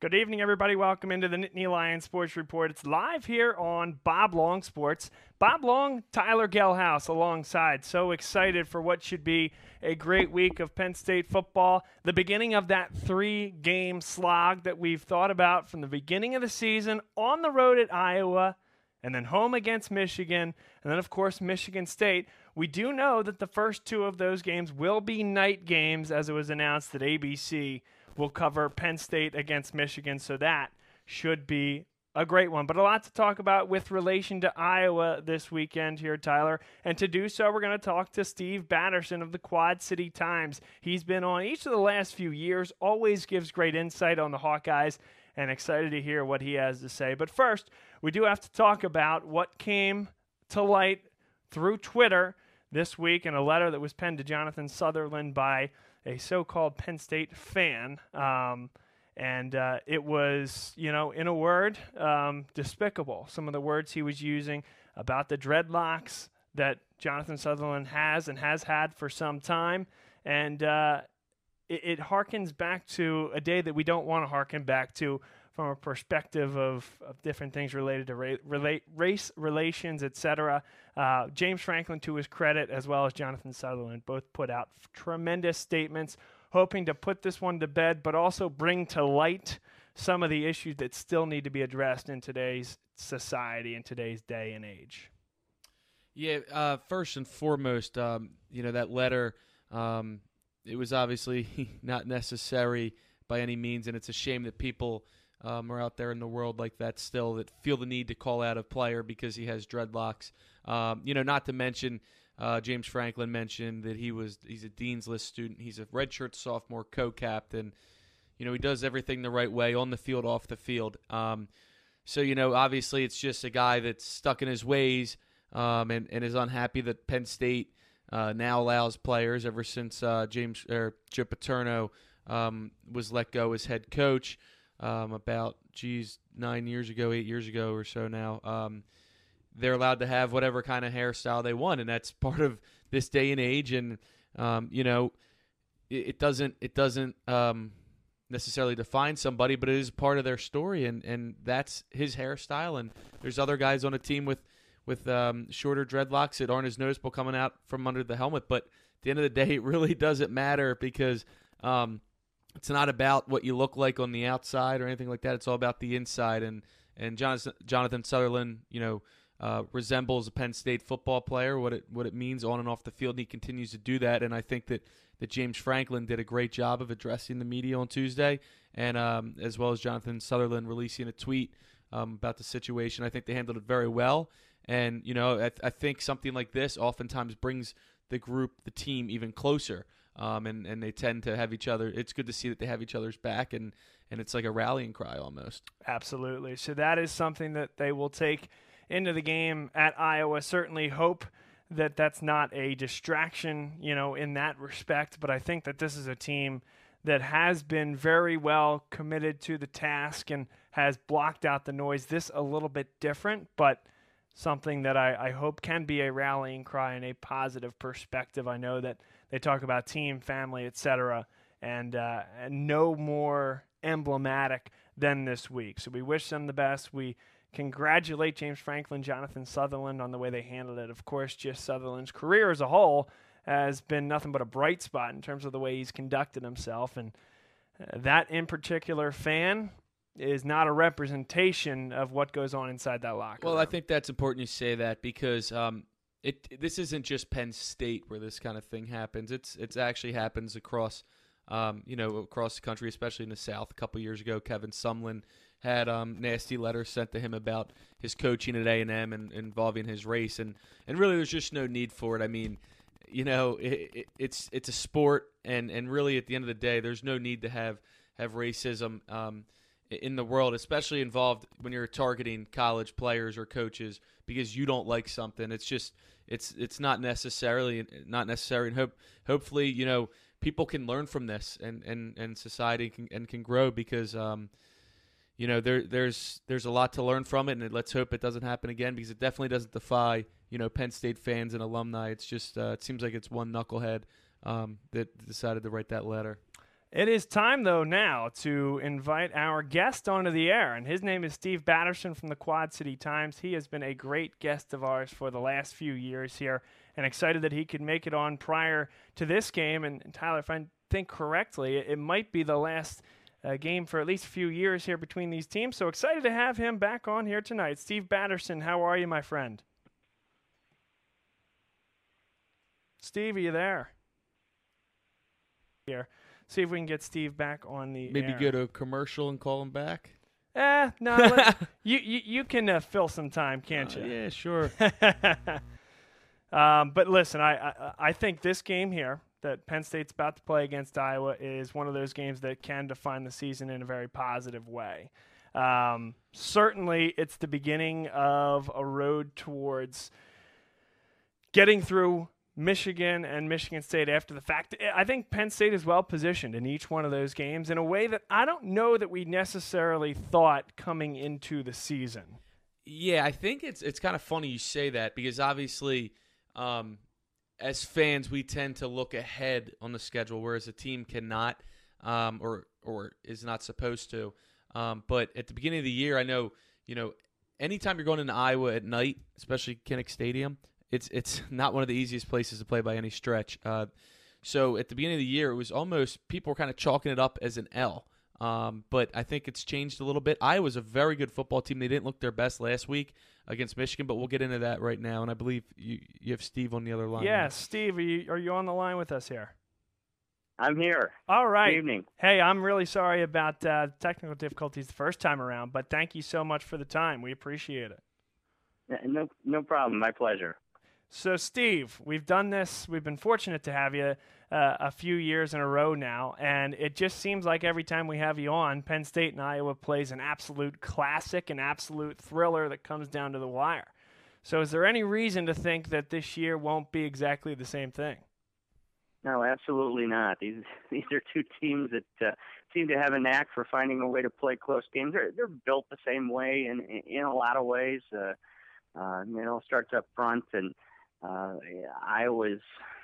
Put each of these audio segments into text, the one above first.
Good evening, everybody. Welcome into the Nittany Lions Sports Report. It's live here on Bob Long Sports. Bob Long, Tyler Gehlhaus alongside. So excited for what should be a great week of Penn State football. The beginning of that three game slog that we've thought about from the beginning of the season on the road at Iowa and then home against Michigan, and then, of course, Michigan State. We do know that the first two of those games will be night games, as it was announced that ABC will cover Penn State against Michigan, so that should be a great one. But a lot to talk about with relation to Iowa this weekend here, Tyler. And to do so, we're going to talk to Steve Batterson of the Quad City Times. He's been on each of the last few years, always gives great insight on the Hawkeyes, and excited to hear what he has to say. But first, we do have to talk about what came to light through Twitter this week in a letter that was penned to Jonathan Sutherland by a so-called Penn State fan. Um, and uh, it was, you know, in a word, um, despicable. Some of the words he was using about the dreadlocks that Jonathan Sutherland has and has had for some time, and uh, it, it harkens back to a day that we don't want to harken back to from a perspective of, of different things related to ra- relate, race relations, etc. Uh, James Franklin, to his credit, as well as Jonathan Sutherland, both put out f- tremendous statements, hoping to put this one to bed, but also bring to light some of the issues that still need to be addressed in today's society, in today's day and age. Yeah, uh, first and foremost, um, you know, that letter, um, it was obviously not necessary by any means, and it's a shame that people – um, are out there in the world like that still that feel the need to call out a player because he has dreadlocks. Um, you know, not to mention uh, James Franklin mentioned that he was he's a Dean's List student. He's a redshirt sophomore co-captain. You know, he does everything the right way on the field, off the field. Um, so you know, obviously, it's just a guy that's stuck in his ways um, and and is unhappy that Penn State. Uh, now allows players ever since uh, James or Joe Paterno um, was let go as head coach um, about geez nine years ago, eight years ago or so now. Um, they're allowed to have whatever kind of hairstyle they want, and that's part of this day and age. And um, you know, it, it, doesn't it doesn't um, necessarily define somebody, but it is part of their story, and and that's his hairstyle. And there's other guys on a team with with um, shorter dreadlocks that aren't as noticeable coming out from under the helmet. But at the end of the day, it really doesn't matter because um, it's not about what you look like on the outside or anything like that. It's all about the inside. And and Jonathan, Sutherland, you know, uh, resembles a Penn State football player. What it what it means on and off the field. And he continues to do that. And I think that that James Franklin did a great job of addressing the media on Tuesday, and um, as well as Jonathan Sutherland releasing a tweet um, about the situation. I think they handled it very well. And you know, I, th- I think something like this oftentimes brings the group, the team, even closer um, and and they tend to have each other. It's good to see that they have each other's back, and and it's like a rallying cry almost. Absolutely. So that is something that they will take into the game at Iowa. Certainly hope that that's not a distraction, you know, in that respect. But I think that this is a team that has been very well committed to the task and has blocked out the noise. This a little bit different, but something that I, I hope can be a rallying cry and a positive perspective. I know that they talk about team, family, etc., and, uh, and no more emblematic than this week. So we wish them the best. We congratulate James Franklin, Jonathan Sutherland on the way they handled it. Of course, just Sutherland's career as a whole has been nothing but a bright spot in terms of the way he's conducted himself. And uh, that in particular fan is not a representation of what goes on inside that locker well, room. I think that's important you say that because um, it this isn't just Penn State where this kind of thing happens. It's it's actually happens across um, you know across the country, especially in the South. A couple years ago, Kevin Sumlin had um, nasty letters sent to him about his coaching at A and M and involving his race, and and really there's just no need for it. I mean, you know, it, it, it's it's a sport, and and really at the end of the day, there's no need to have have racism. Um, in the world, especially involved when you're targeting college players or coaches because you don't like something. It's just it's it's not necessarily not necessary, and hope hopefully you know people can learn from this and and and society can and can grow because um you know there there's there's a lot to learn from it, and let's hope it doesn't happen again because it definitely doesn't defy you know Penn State fans and alumni. It's just uh, it seems like it's one knucklehead um, that decided to write that letter. It is time, though, now to invite our guest onto the air, and his name is Steve Batterson from the Quad City Times. He has been a great guest of ours for the last few years here, and excited that he could make it on prior to this game. And, and Tyler, if I think correctly, it, it might be the last uh, game for at least a few years here between these teams. So excited to have him back on here tonight. Steve Batterson, how are you, my friend? Steve, are you there? Here see if we can get Steve back on the Maybe air. go to a commercial and call him back. Eh, no. let- you, you you can uh, fill some time, can't Uh, you? yeah, sure. um, but listen, I, I I think this game here that Penn State's about to play against Iowa is one of those games that can define the season in a very positive way. Um, certainly, it's the beginning of a road towards getting through Michigan and Michigan State after the fact. I think Penn State is well positioned in each one of those games in a way that I don't know that we necessarily thought coming into the season. Yeah, I think it's it's kind of funny you say that because obviously, um, as fans, we tend to look ahead on the schedule, whereas a team cannot, um, or or is not supposed to. Um, but at the beginning of the year, I know you know, anytime you're going into Iowa at night, especially Kinnick Stadium, it's it's not one of the easiest places to play by any stretch. Uh, so at the beginning of the year, it was almost people were kind of chalking it up as an L. Um, but I think it's changed a little bit. Iowa's a very good football team. They didn't look their best last week against Michigan, but we'll get into that right now. And I believe you you have Steve on the other line. Yeah, Steve, are you, are you on the line with us here? I'm here. All right. Good evening. Hey, I'm really sorry about uh, technical difficulties the first time around, but thank you so much for the time. We appreciate it. No, no problem. My pleasure. So, Steve, we've done this. We've been fortunate to have you uh, a few years in a row now, and it just seems like every time we have you on, Penn State and Iowa plays an absolute classic, an absolute thriller that comes down to the wire. So, is there any reason to think that this year won't be exactly the same thing? No, absolutely not. These these are two teams that uh, seem to have a knack for finding a way to play close games. They're they're built the same way in in a lot of ways. Uh, uh, you know, starts up front, and uh, always,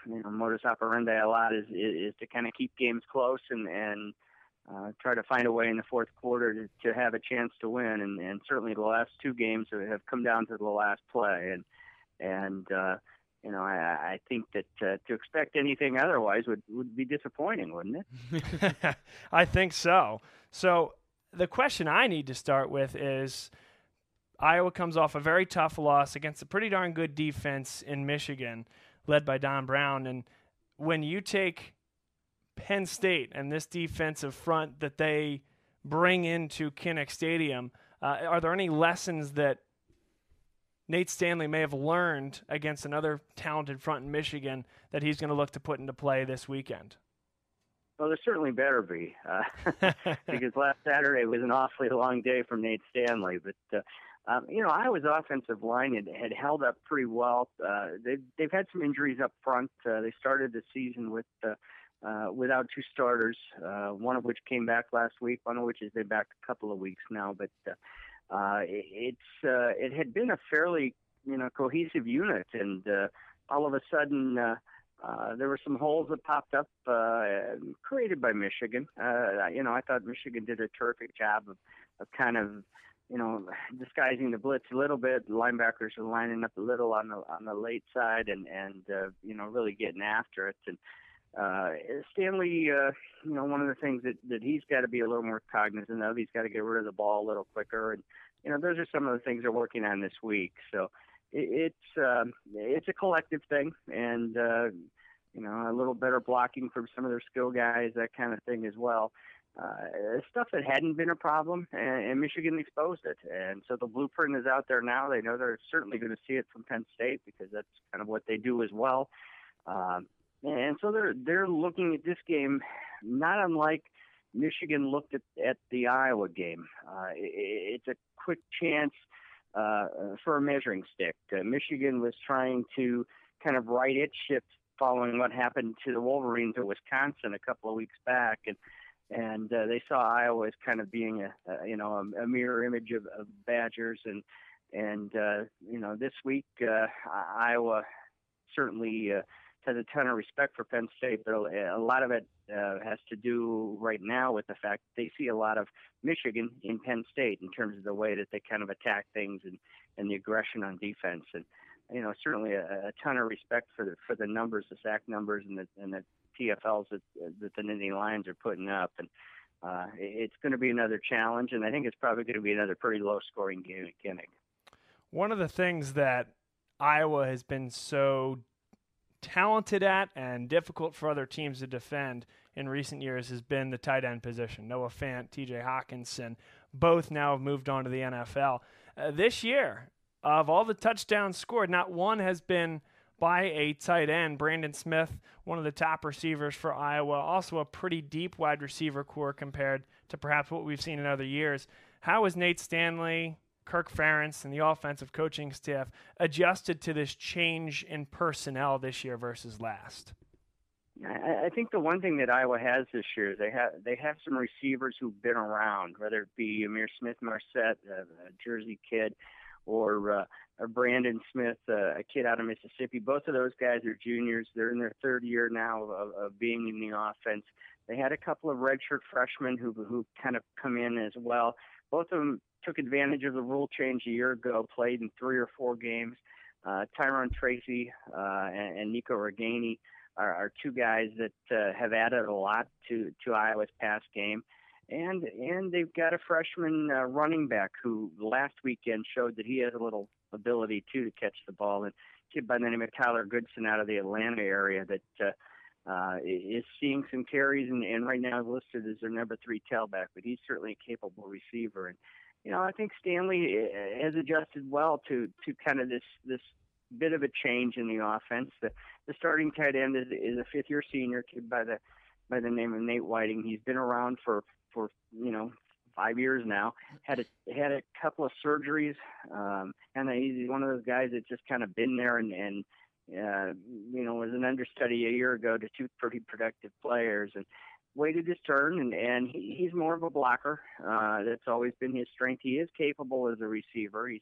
you know modus operandi a lot is is, is to kind of keep games close and and uh, try to find a way in the fourth quarter to, to have a chance to win. And, and certainly the last two games have come down to the last play, and and uh, you know, I, I think that uh, to expect anything otherwise would, would be disappointing, wouldn't it? I think so. So the question I need to start with is Iowa comes off a very tough loss against a pretty darn good defense in Michigan, led by Don Brown. And when you take Penn State and this defensive front that they bring into Kinnick Stadium, uh, are there any lessons that Nate Stanley may have learned against another talented front in Michigan that he's going to look to put into play this weekend? Well, there certainly better be, uh, because last Saturday was an awfully long day for Nate Stanley. But uh, um, you know, Iowa's offensive line had, had held up pretty well. Uh, they've they've had some injuries up front. Uh, they started the season with uh, uh, without two starters, uh, one of which came back last week, one of which has been back a couple of weeks now. But uh, uh, it, it's uh, it had been a fairly you know cohesive unit, and uh, all of a sudden. Uh, uh, there were some holes that popped up uh, created by Michigan. Uh, you know, I thought Michigan did a terrific job of, of kind of, you know, disguising the blitz a little bit. The linebackers were lining up a little on the on the late side, and and uh, you know really getting after it. And uh, Stanley, uh, you know, one of the things that that he's got to be a little more cognizant of. He's got to get rid of the ball a little quicker, and you know, those are some of the things they're working on this week. So it's um, it's a collective thing, and uh, you know a little better blocking from some of their skill guys, that kind of thing as well. Uh, stuff that hadn't been a problem, and, and Michigan exposed it, and so the blueprint is out there now. They know they're certainly going to see it from Penn State because that's kind of what they do as well. Um, and so they're they're looking at this game not unlike Michigan looked at at the Iowa game. Uh, it, it's a quick chance uh, for a measuring stick. Uh, Michigan was trying to kind of right its ship following what happened to the Wolverines at Wisconsin a couple of weeks back, and and uh, they saw Iowa as kind of being a, a you know a, a mirror image of, of Badgers, and and uh, you know this week uh, Iowa certainly uh, has a ton of respect for Penn State, but a lot of it uh, has to do right now with the fact that they see a lot of Michigan in Penn State in terms of the way that they kind of attack things and and the aggression on defense. And you know, certainly a, a ton of respect for the for the numbers, the sack numbers, and the and the TFLs that that the Nittany Lions are putting up. And uh, it's going to be another challenge, and I think it's probably going to be another pretty low-scoring game at Kinnick. One of the things that Iowa has been so talented at and difficult for other teams to defend in recent years has been the tight end position. Noah Fant, TJ Hockenson, both now have moved on to the NFL. Uh, this year, of all the touchdowns scored, not one has been by a tight end. Brandon Smith, one of the top receivers for Iowa, also a pretty deep wide receiver corps compared to perhaps what we've seen in other years. How is Nate Stanley, Kirk Ferentz, and the offensive coaching staff adjusted to this change in personnel this year versus last? I think the one thing that Iowa has this year, they have they have some receivers who've been around, whether it be Ihmir Smith-Marsette, a, a Jersey kid, or uh, or Brandon Smith, uh, a kid out of Mississippi. Both of those guys are juniors. They're in their third year now of, of being in the offense. They had a couple of redshirt freshmen who who kind of come in as well. Both of them took advantage of the rule change a year ago, played in three or four games. Uh, Tyrone Tracy uh, and, and Nico Ragaini are, are two guys that uh, have added a lot to to Iowa's pass game and and they've got a freshman uh, running back who last weekend showed that he has a little ability too to catch the ball. And kid by the name of Tyler Goodson out of the Atlanta area that uh, uh, is seeing some carries and, and right now listed as their number three tailback, but he's certainly a capable receiver. And you know, I think Stanley uh, has adjusted well to to kind of this this bit of a change in the offense. The the starting tight end is, is a fifth year senior kid by the by the name of Nate Wieting. He's been around for for you know five years now. Had a had a couple of surgeries, um, and he's one of those guys that's just kind of been there and and uh, you know was an understudy a year ago to two pretty productive players and waited his turn and and he, he's more of a blocker. Uh, that's always been his strength. He is capable as a receiver. He's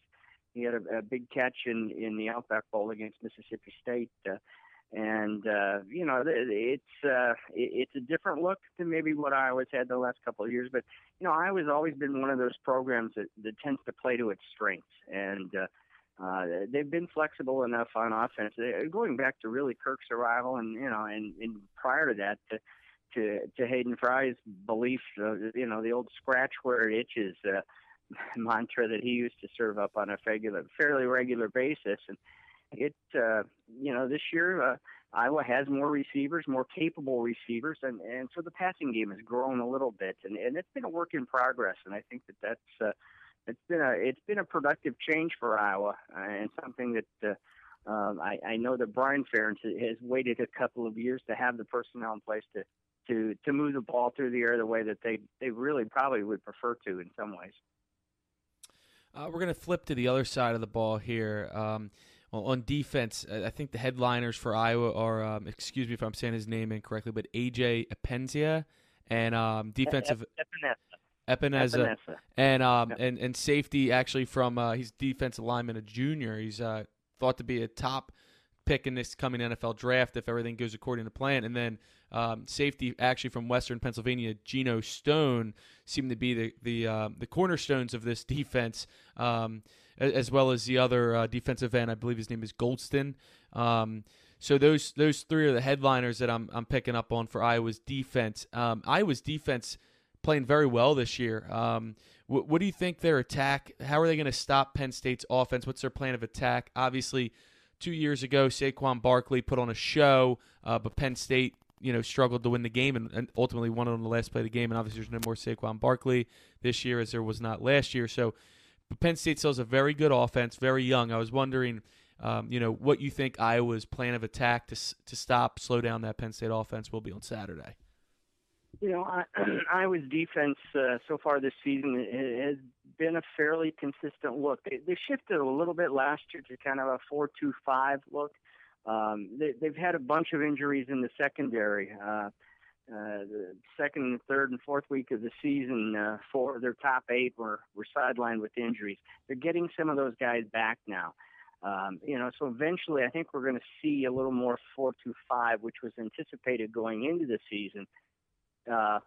he had a, a big catch in in the Outback Bowl against Mississippi State. Uh, and uh, you know it's uh, it's a different look than maybe what Iowa's had the last couple of years. But you know Iowa's always been one of those programs that, that tends to play to its strengths, and uh, uh, they've been flexible enough on offense. They're going back to really Kirk's arrival, and you know, and, and prior to that, to to, to Hayden Fry's belief, uh, you know, the old scratch where it itches. Uh, mantra that he used to serve up on a regular, fairly regular basis, and it uh, you know this year uh, Iowa has more receivers, more capable receivers, and and so the passing game has grown a little bit, and and it's been a work in progress, and I think that that's uh, it's been a it's been a productive change for Iowa, uh, and something that. Uh, um, I, I know that Brian Ferentz has waited a couple of years to have the personnel in place to, to to move the ball through the air the way that they they really probably would prefer to in some ways. Uh, we're going to flip to the other side of the ball here. Um, on defense, I think the headliners for Iowa are, um, excuse me if I'm saying his name incorrectly, but AJ Epenesa and um, defensive Epenesa, and um, yep. and and safety actually from uh, he's defensive lineman, a junior. He's uh, thought to be a top pick in this coming NFL draft if everything goes according to plan. And then um, safety actually from Western Pennsylvania, Geno Stone, seemed to be the the uh, the cornerstones of this defense. Um, as well as the other uh, defensive end. I believe his name is Golston. Um, so those those three are the headliners that I'm I'm picking up on for Iowa's defense. Um, Iowa's defense playing very well this year. Um, wh- what do you think their attack? How are they going to stop Penn State's offense? What's their plan of attack? Obviously, two years ago, Saquon Barkley put on a show, uh, but Penn State you know struggled to win the game and, and, ultimately won it on the last play of the game. And obviously, there's no more Saquon Barkley this year as there was not last year. So Penn State still has a very good offense, very young. I was wondering, um, you know, what you think Iowa's plan of attack to to stop, slow down that Penn State offense will be on Saturday. You know, I, Iowa's defense uh, so far this season has been a fairly consistent look. They, they shifted a little bit last year to kind of a four-two-five look. Um, they, they've had a bunch of injuries in the secondary. Uh, uh, the second, third, and fourth week of the season, uh, four of their top eight were, were sidelined with injuries. They're getting some of those guys back now. Um, you know, so eventually, I think we're going to see a little more 4-2-5, which was anticipated going into the season. Uh,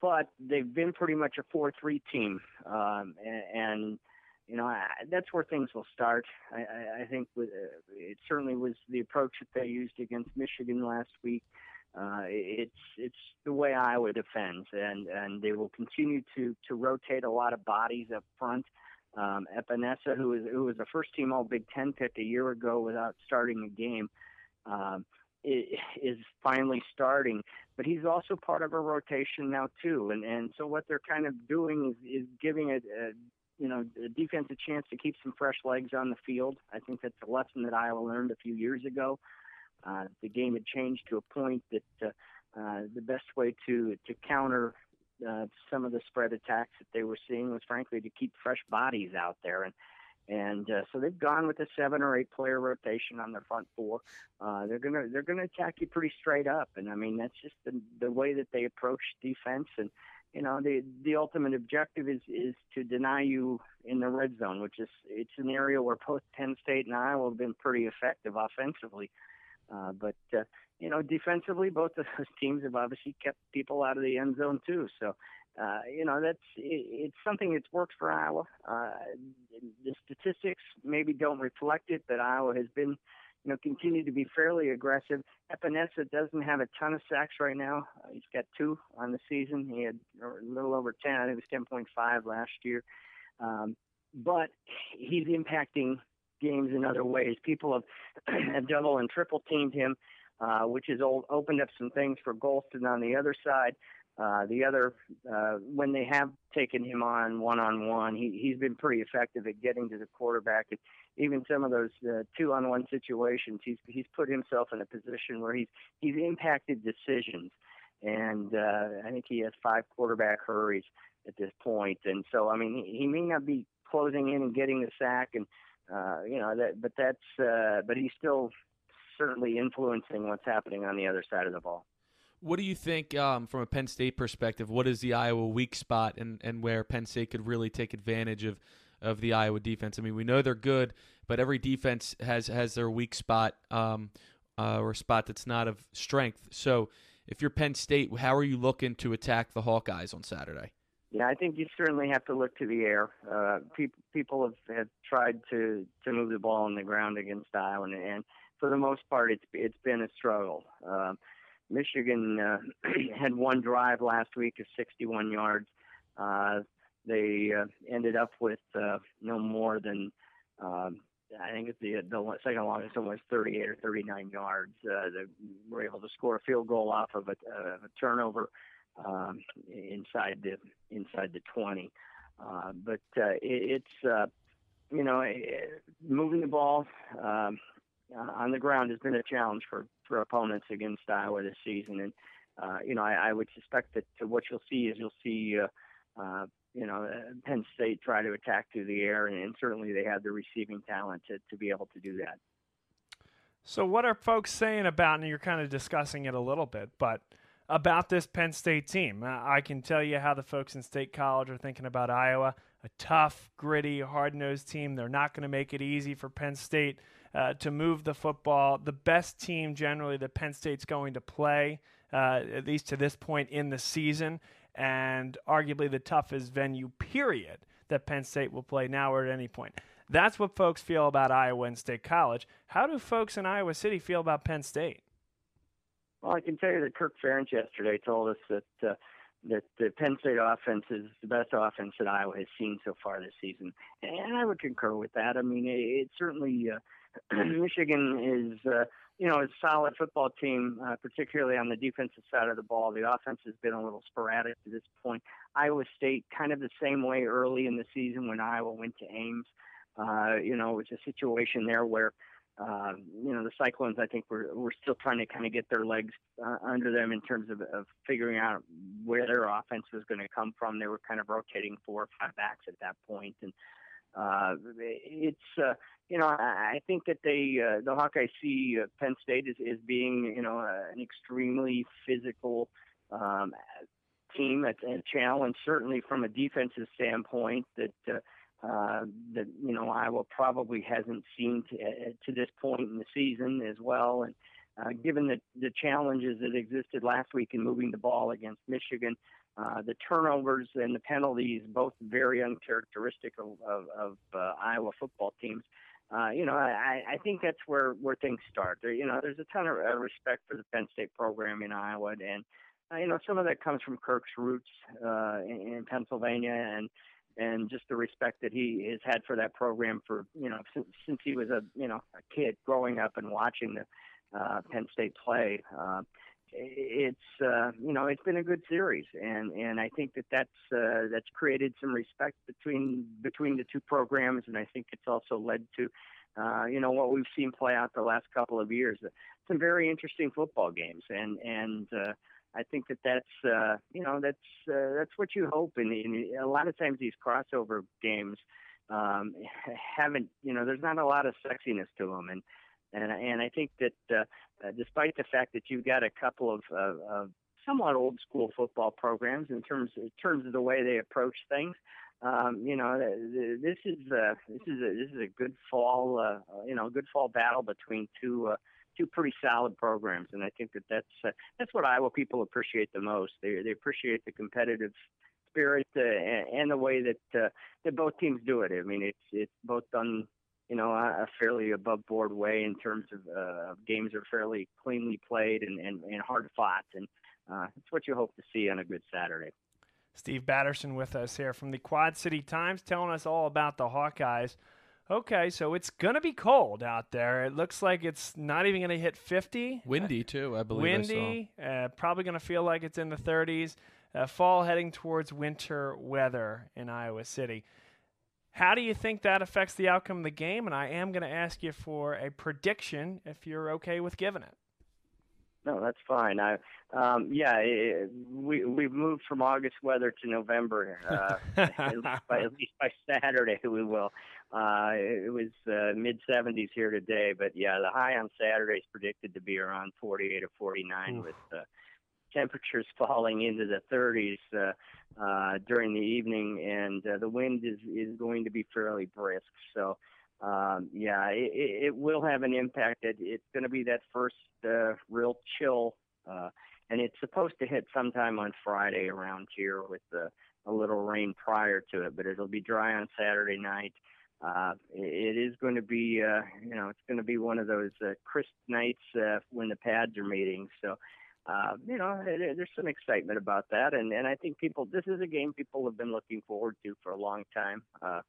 but they've been pretty much a four-three team, um, and, and you know I, that's where things will start. I, I, I think with, uh, it certainly was the approach that they used against Michigan last week. Uh, it's it's the way Iowa defends, and and they will continue to to rotate a lot of bodies up front. Um, Epenesa, who was who was a first team All Big Ten pick a year ago without starting a game, um, is finally starting. But he's also part of a rotation now too, and and so what they're kind of doing is is giving a, a you know a defense a chance to keep some fresh legs on the field. I think that's a lesson that Iowa learned a few years ago. Uh, the game had changed to a point that uh, uh, the best way to to counter uh, some of the spread attacks that they were seeing was frankly to keep fresh bodies out there and and uh, so they've gone with a seven or eight player rotation on their front four. Uh, they're gonna they're gonna attack you pretty straight up, and I mean that's just the the way that they approach defense. And you know the the ultimate objective is is to deny you in the red zone, which is it's an area where both Penn State and Iowa have been pretty effective offensively. Uh, but uh, you know, defensively, both of those teams have obviously kept people out of the end zone too. So, uh, you know, that's it, it's something that's worked for Iowa. Uh, the statistics maybe don't reflect it, but Iowa has been, you know, continued to be fairly aggressive. Epenesa doesn't have a ton of sacks right now. Uh, he's got two on the season. He had a little over ten. I think it was 10.5 last year. Um, but he's impacting games in other ways. People have, have double and triple teamed him, uh, which has old, opened up some things for Golston on the other side. Uh, the other, uh, when they have taken him on one on one, he he's been pretty effective at getting to the quarterback. And even some of those uh, two on one situations, he's he's put himself in a position where he's he's impacted decisions. And uh, I think he has five quarterback hurries at this point. And so, I mean, he, he may not be closing in and getting the sack and uh, you know that, but that's uh, but he's still certainly influencing what's happening on the other side of the ball. What do you think um, from a Penn State perspective? What is the Iowa weak spot, and, and where Penn State could really take advantage of of the Iowa defense? I mean, we know they're good, but every defense has has their weak spot um, uh, or spot that's not of strength. So, if you're Penn State, how are you looking to attack the Hawkeyes on Saturday? Yeah, I think you certainly have to look to the air. Uh, pe- people have, have tried to to move the ball on the ground against Iowa, and, and for the most part, it's it's been a struggle. Uh, Michigan uh, had one drive last week of 61 yards. Uh, they uh, ended up with uh, no more than um, I think it's the the second longest one was 38 or 39 yards. Uh, they were able to score a field goal off of a, a turnover um, inside the inside the 20. Uh, but uh, it, it's uh, you know moving the ball um, on the ground has been a challenge for for opponents against Iowa this season, and uh, you know I, I would suspect that what you'll see is you'll see. Uh, uh, you know, Penn State try to attack through the air, and, and certainly they have the receiving talent to, to be able to do that. So, what are folks saying about, and you're kind of discussing it a little bit, but about this Penn State team. I can tell you how the folks in State College are thinking about Iowa. A tough, gritty, hard nosed team. They're not going to make it easy for Penn State uh, to move the football. The best team generally that Penn State's going to play, uh, at least to this point in the season, and arguably the toughest venue, period, that Penn State will play now or at any point. That's what folks feel about Iowa and State College. How do folks in Iowa City feel about Penn State? Well, I can tell you that Kirk Ferentz yesterday told us that uh, that the Penn State offense is the best offense that Iowa has seen so far this season, and I would concur with that. I mean, it, it certainly uh, Michigan is. Uh, you know, it's a solid football team, uh, particularly on the defensive side of the ball. The offense has been a little sporadic to this point. Iowa State, kind of the same way early in the season when Iowa went to Ames. Uh, you know, it was a situation there where uh, you know, the Cyclones, I think, were, were still trying to kind of get their legs uh, under them in terms of, of figuring out where their offense was going to come from. They were kind of rotating four or five backs at that point, and uh, it's uh, you know I think that they uh, the Hawkeyes see uh, Penn State as, as being you know uh, an extremely physical um, team, a, a challenge certainly from a defensive standpoint that uh, uh, that you know Iowa probably hasn't seen to, uh, to this point in the season as well. And uh, given the the challenges that existed last week in moving the ball against Michigan, the turnovers and the penalties, both very uncharacteristic of, of, of uh, Iowa football teams. Uh, you know, I, I think that's where, where things start. There, you know, there's a ton of uh, respect for the Penn State program in Iowa, and uh, you know, some of that comes from Kirk's roots uh, in, in Pennsylvania, and and just the respect that he has had for that program for you know since, since he was a you know a kid growing up and watching the uh, Penn State play. Uh, it's uh, you know it's been a good series, and and I think that that's uh, that's created some respect between between the two programs, and I think it's also led to uh, you know what we've seen play out the last couple of years. Some very interesting football games, and and uh, I think that that's uh, you know that's uh, that's what you hope. And, and a lot of times these crossover games um, haven't you know there's not a lot of sexiness to them, and and and I think that uh, uh, despite the fact that you've got a couple of, of, somewhat old school football programs in terms in terms of the way they approach things. Um, you know, this is uh, this is a, this is a good fall, uh, you know, good fall battle between two uh, two pretty solid programs, and I think that that's uh, that's what Iowa people appreciate the most. They they appreciate the competitive spirit uh, and, and the way that uh, that both teams do it. I mean, it's it's both done you know, a, fairly above board way in terms of uh, games are fairly cleanly played and, and, and hard fought. And uh, it's what you hope to see on a good Saturday. Steve Batterson with us here from the Quad City Times telling us all about the Hawkeyes. Okay, so it's going to be cold out there. It looks like it's not even going to hit 50. Windy, too, I believe. Windy, I uh, probably going to feel like it's in the 30s. Uh, fall heading towards winter weather in Iowa City. How do you think that affects the outcome of the game? And I am going to ask you for a prediction if you're okay with giving it. No, that's fine. I, um, yeah, it, we we've moved from August weather to November. Uh, at, least by, at least by Saturday, we will. Uh, it was uh, mid 70s here today, but yeah, the high on Saturday is predicted to be around 48 or 49 Oof. with uh, temperatures falling into the 30s uh, uh, during the evening, and uh, the wind is is going to be fairly brisk. So, um, yeah, it, it will have an impact. It, it's going to be that first uh, real chill, uh, and it's supposed to hit sometime on Friday around here with uh, a little rain prior to it, but it'll be dry on Saturday night. Uh, it is going to be, uh, you know, it's going to be one of those uh, crisp nights uh, when the pads are meeting. So uh, you know, there's some excitement about that, and and I think people, this is a game people have been looking forward to for a long time. Uh,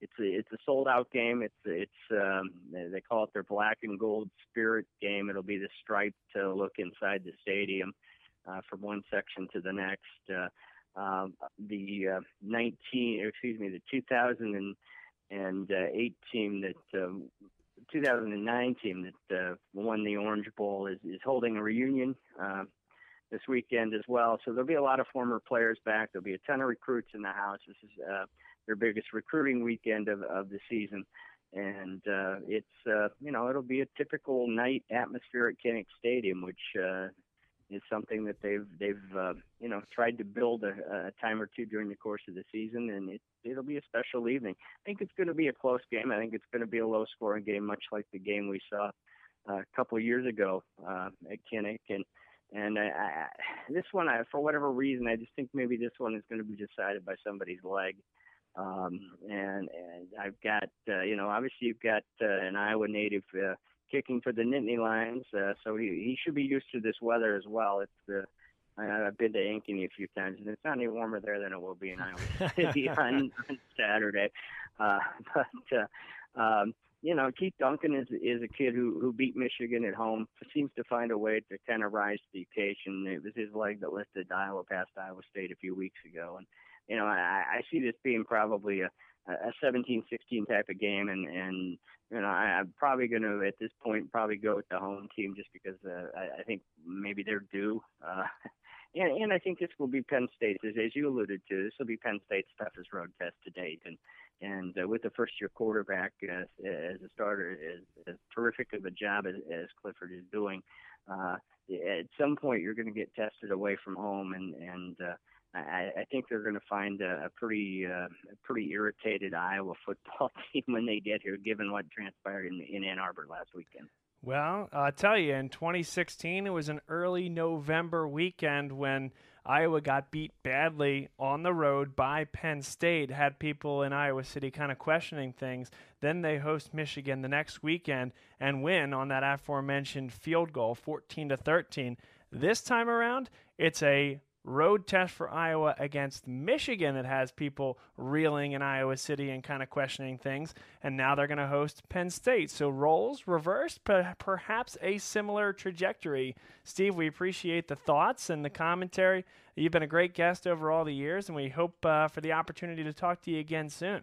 it's a it's a sold out game. It's it's um, they call it their black and gold spirit game. It'll be the striped uh, look inside the stadium uh, from one section to the next. Uh, um, the uh, 19, excuse me, the 2008 team that um, 2009 team that uh, won the Orange Bowl is, is holding a reunion uh, this weekend as well. So there'll be a lot of former players back. There'll be a ton of recruits in the house. This is uh, their biggest recruiting weekend of, of the season. And uh, it's, uh, you know, it'll be a typical night atmosphere at Kinnick Stadium, which uh, is something that they've they've uh, you know tried to build a, a time or two during the course of the season, and it it'll be a special evening. I think it's going to be a close game. I think it's going to be a low scoring game, much like the game we saw uh, a couple of years ago uh, at Kinnick, and and I, I, this one, I, for whatever reason, I just think maybe this one is going to be decided by somebody's leg. Um, and and I've got uh, you know obviously you've got uh, an Iowa native. Uh, kicking for the Nittany Lions, uh, so he he should be used to this weather as well. It's the I, I've been to Ankeny a few times, and it's not any warmer there than it will be in Iowa City on, on Saturday. Uh, but uh, um, you know, Keith Duncan is is a kid who who beat Michigan at home. Seems to find a way to kind of rise to the occasion. It was his leg that lifted Iowa past Iowa State a few weeks ago, and you know, I, I see this being probably a a 17-16 type of game, and and you know I, I'm probably going to at this point probably go with the home team just because uh, I, I think maybe they're due. Uh, and, and I think this will be Penn State, as, as you alluded to. This will be Penn State's toughest road test to date, and and uh, with the first-year quarterback uh, as a starter, as, as terrific of a job as, as Clifford is doing, uh, at some point you're going to get tested away from home, and and uh, I, I think they're going to find a, a pretty uh, a pretty irritated Iowa football team when they get here, given what transpired in, in Ann Arbor last weekend. Well, I'll tell you, in 2016, it was an early November weekend when Iowa got beat badly on the road by Penn State, had people in Iowa City kind of questioning things. Then they host Michigan the next weekend and win on that aforementioned field goal, 14 to 13. This time around, it's a road test for Iowa against Michigan that has people reeling in Iowa City and kind of questioning things. And now they're going to host Penn State. So roles reversed, but perhaps a similar trajectory. Steve, we appreciate the thoughts and the commentary. You've been a great guest over all the years, and we hope uh, for the opportunity to talk to you again soon.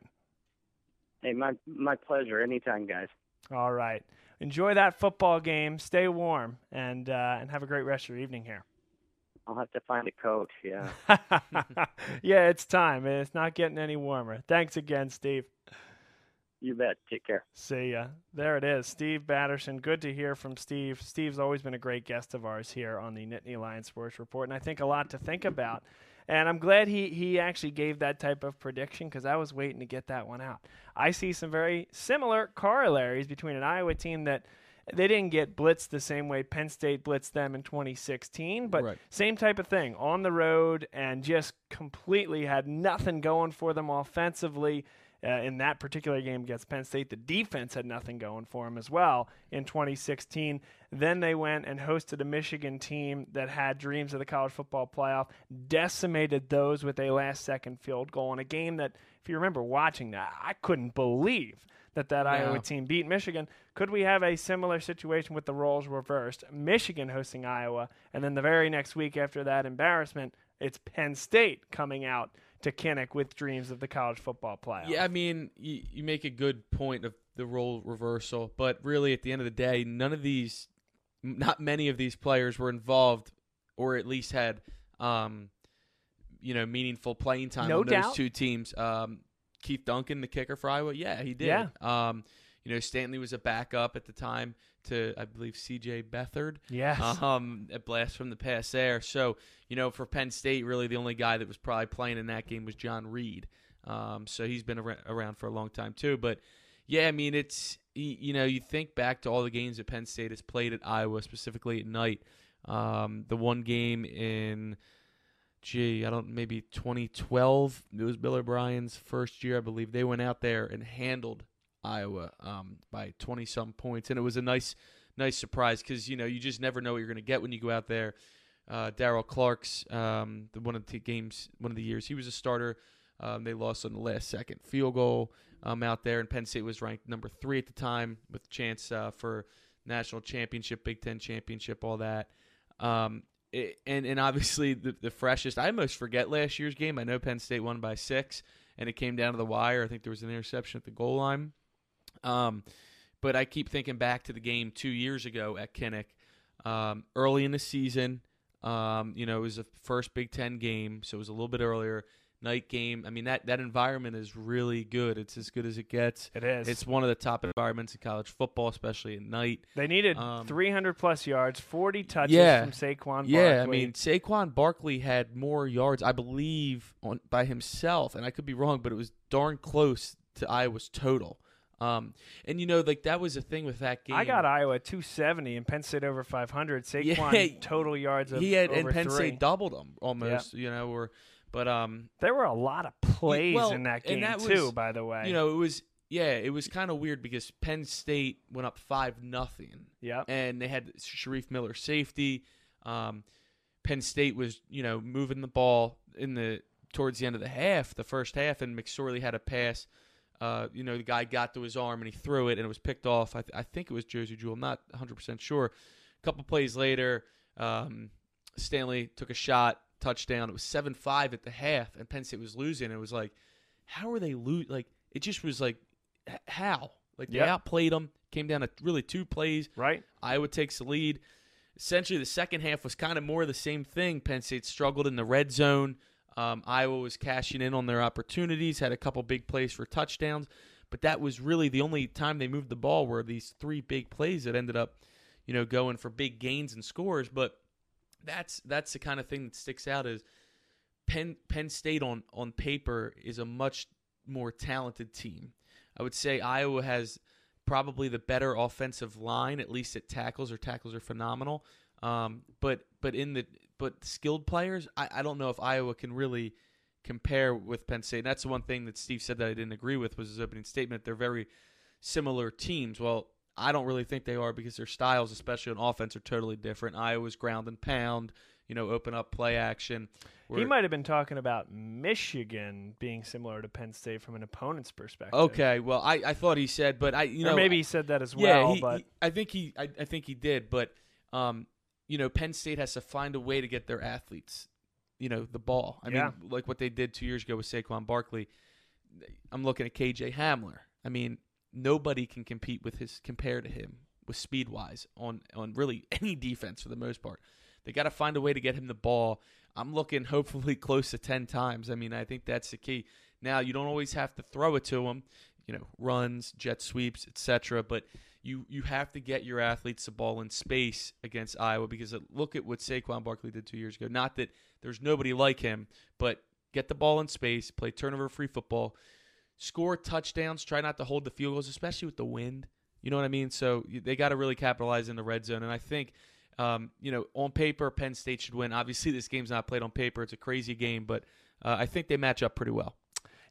Hey, my my pleasure. Anytime, guys. All right. Enjoy that football game. Stay warm, and uh, and have a great rest of your evening here. I'll have to find a coach. Yeah. yeah, it's time. and It's not getting any warmer. Thanks again, Steve. You bet. Take care. See ya. There it is. Steve Batterson. Good to hear from Steve. Steve's always been a great guest of ours here on the Nittany Lions Sports Report, and I think a lot to think about. And I'm glad he, he actually gave that type of prediction because I was waiting to get that one out. I see some very similar corollaries between an Iowa team that – they didn't get blitzed the same way Penn State blitzed them in 2016, but right. same type of thing on the road and just completely had nothing going for them offensively. Uh, in that particular game against Penn State, the defense had nothing going for them as well in 2016. Then they went and hosted a Michigan team that had dreams of the college football playoff, decimated those with a last second field goal in a game that, if you remember watching that, I couldn't believe that that. Iowa team beat Michigan. Could we have a similar situation with the roles reversed? Michigan hosting Iowa, and then the very next week after that embarrassment, it's Penn State coming out to Kinnick with dreams of the college football playoff. Yeah, I mean, you, you make a good point of the role reversal, but really at the end of the day, none of these, not many of these players were involved, or at least had, um, you know, meaningful playing time no on doubt. those two teams. Um, Keith Duncan, the kicker for Iowa? Yeah, he did. Yeah. Um, you know, Stanley was a backup at the time to, I believe, C.J. Beathard. Yes. Um, a blast from the pass there. So, you know, for Penn State, really the only guy that was probably playing in that game was John Reid. Um, so he's been ar- around for a long time too. But yeah, I mean, it's you know, you think back to all the games that Penn State has played at Iowa, specifically at night. Um, the one game in gee, I don't maybe 2012. It was Bill O'Brien's first year, I believe. They went out there and handled Iowa um, by 20 some points, and it was a nice, nice surprise because you know you just never know what you're going to get when you go out there. Uh, Daryll Clark's um, the one of the games, one of the years he was a starter. Um, they lost on the last second field goal um, out there, and Penn State was ranked number three at the time with chance uh, for national championship, Big Ten championship, all that. Um, it, and and obviously the, the freshest. I almost forget last year's game. I know Penn State won by six, and it came down to the wire. I think there was an interception at the goal line. Um, but I keep thinking back to the game two years ago at Kinnick, um, early in the season. Um, you know, it was the first Big Ten game, so it was a little bit earlier night game. I mean that that environment is really good. It's as good as it gets. It is. It's one of the top environments in college football, especially at night. They needed um, 300 plus yards, 40 touches yeah, from Saquon. Yeah, I mean Saquon Barkley had more yards, I believe, on by himself, and I could be wrong, but it was darn close to Iowa's total. Um, and you know, like that was the thing with that game. I got Iowa 270 and Penn State over 500. Saquon yeah, total yards of he had, and Penn three. State doubled them almost. Yep. You know, or but um, there were a lot of plays well, in that game that too. Was, by the way, you know, it was yeah, it was kind of weird because Penn State went up five nothing. Yeah, and they had Shareef Miller safety. Um, Penn State was you know moving the ball in the towards the end of the half, the first half, and McSorley had a pass. Uh, you know, the guy got to his arm and he threw it, and it was picked off. I, th- I think it was Josey Jewell. I'm not 100 percent sure. A couple plays later, um, Stanley took a shot touchdown. It was seven five at the half, and Penn State was losing. It was like, how are they lose? Like it just was like, how? Like they yep. outplayed them. Came down to really two plays. Right. Iowa takes the lead. Essentially, the second half was kind of more of the same thing. Penn State struggled in the red zone. Um, Iowa was cashing in on their opportunities, had a couple big plays for touchdowns, but that was really the only time they moved the ball were these three big plays that ended up, you know, going for big gains and scores. But that's that's the kind of thing that sticks out is Penn Penn State on on paper is a much more talented team. I would say Iowa has probably the better offensive line, at least at tackles. Or tackles are phenomenal. Um, but but in the but skilled players, I, I don't know if Iowa can really compare with Penn State. And that's the one thing that Steve said that I didn't agree with was his opening statement. They're very similar teams. Well, I don't really think they are because their styles, especially on offense, are totally different. Iowa's ground and pound, you know, open up play action. He might have been talking about Michigan being similar to Penn State from an opponent's perspective. Okay, well, I, I thought he said, but I you or know maybe he said that as yeah, well. he- but he- I think he I, I think he did, but um, you know, Penn State has to find a way to get their athletes, you know, the ball. I Yeah. mean, like what they did two years ago with Saquon Barkley. I'm looking at KJ Hamler. I mean, nobody can compete with his compare to him with speed wise on on really any defense for the most part. They got to find a way to get him the ball. I'm looking hopefully close to 10 times. I mean, I think that's the key. Now, you don't always have to throw it to him, you know, runs, jet sweeps, etc., but you you have to get your athletes the ball in space against Iowa because look at what Saquon Barkley did 2 years ago. Not that there's nobody like him, but get the ball in space, play turnover free football, score touchdowns, try not to hold the field goals, especially with the wind. You know what I mean? So they got to really capitalize in the red zone. And I think, um, you know, on paper, Penn State should win. Obviously, this game's not played on paper. It's a crazy game, but uh, I think they match up pretty well.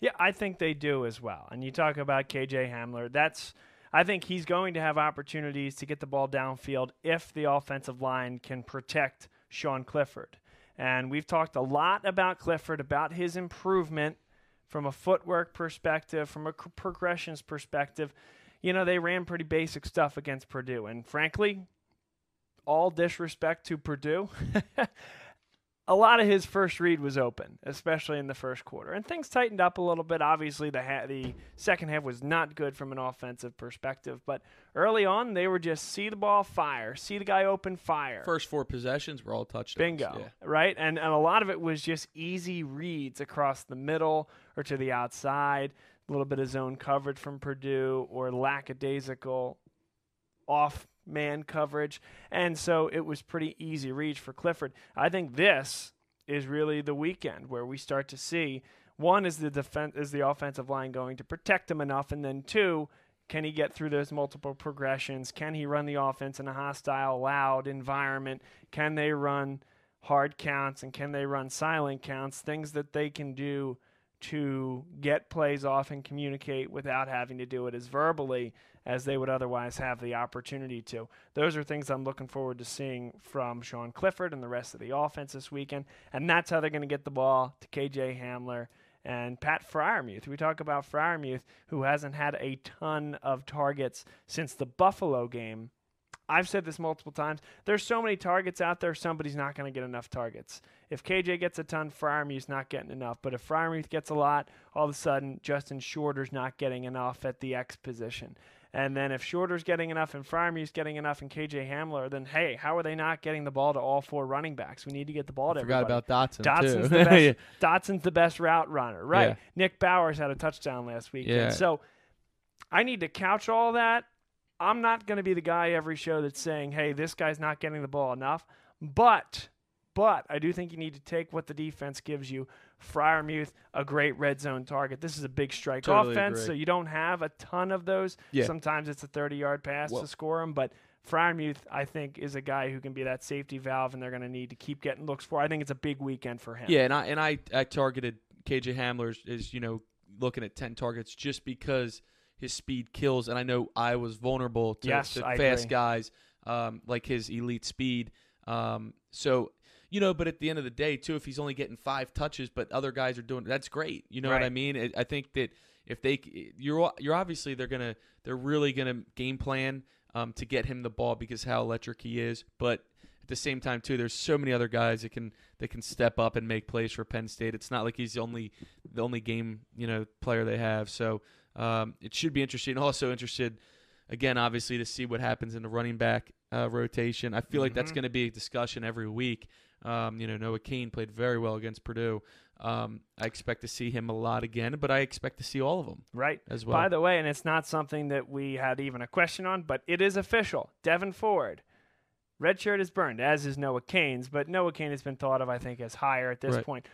Yeah, I think they do as well. And you talk about KJ Hamler. That's I think he's going to have opportunities to get the ball downfield if the offensive line can protect Sean Clifford. And we've talked a lot about Clifford, about his improvement from a footwork perspective, from a progressions perspective. You know, they ran pretty basic stuff against Purdue. And frankly, all disrespect to Purdue, a lot of his first read was open, especially in the first quarter, and things tightened up a little bit. Obviously, the ha- the second half was not good from an offensive perspective, but early on they were just see the ball, fire, see the guy open, fire. First four possessions were all touchdowns. Bingo. Yeah. Right? And and a lot of it was just easy reads across the middle or to the outside, a little bit of zone coverage from Purdue or lackadaisical off man coverage. And so it was pretty easy reach for Clifford. I think this is really the weekend where we start to see one is the defense is the offensive line going to protect him enough and then two can he get through those multiple progressions? Can he run the offense in a hostile, loud environment? Can they run hard counts and can they run silent counts? Things that they can do to get plays off and communicate without having to do it as verbally as they would otherwise have the opportunity to. Those are things I'm looking forward to seeing from Sean Clifford and the rest of the offense this weekend. And that's how they're going to get the ball to KJ Hamler and Pat Freiermuth. We talk about Freiermuth, who hasn't had a ton of targets since the Buffalo game. I've said this multiple times. There's so many targets out there, somebody's not going to get enough targets. If KJ gets a ton, Freiermuth's not getting enough. But if Freiermuth gets a lot, all of a sudden Justin Shorter's not getting enough at the X position. And then if Shorter's getting enough and Freiermuth's getting enough and KJ Hamler, then hey, how are they not getting the ball to all four running backs? We need to get the ball to Forgot everybody. about Dotson Dotson's too. the best. Yeah. Dotson's the best route runner, right? Yeah. Nick Bowers had a touchdown last weekend. Yeah. So I need to couch all that. I'm not going to be the guy every show that's saying, "Hey, this guy's not getting the ball enough." But but I do think you need to take what the defense gives you. Freiermuth, a great red zone target. This is a big strike Totally offense, agree. so you don't have a ton of those. Yeah. Sometimes it's a 30 yard pass Well- to score them, but Freiermuth, I think, is a guy who can be that safety valve, and they're going to need to keep getting looks for. I think it's a big weekend for him. Yeah, and I and I, I targeted KJ Hamler as- as you know looking at ten targets just because his speed kills, and I know I was vulnerable to, Yes, to fast agree. guys um, like his elite speed. Um, so you know, but at the end of the day, too, if he's only getting five touches, but other guys are doing that's great. You know what I mean? I I think that if they you're you're obviously they're gonna they're really gonna game plan um, to get him the ball because how electric he is, but at the same time too, there's so many other guys that can that can step up and make plays for Penn State. It's not like he's the only the only game you know player they have. So um, it should be interesting. Also interested again, obviously, to see what happens in the running back uh, rotation. I feel like that's Mhm. going to be a discussion every week. Um, you know, Noah Cain played very well against Purdue. Um, I expect to see him a lot again, but I expect to see all of them Right. as well. By the way, and it's not something that we had even a question on, but it is official. Devyn Ford, red shirt is burned, as is Noah Cain's, but Noah Cain has been thought of, I think, as higher at this Right. point.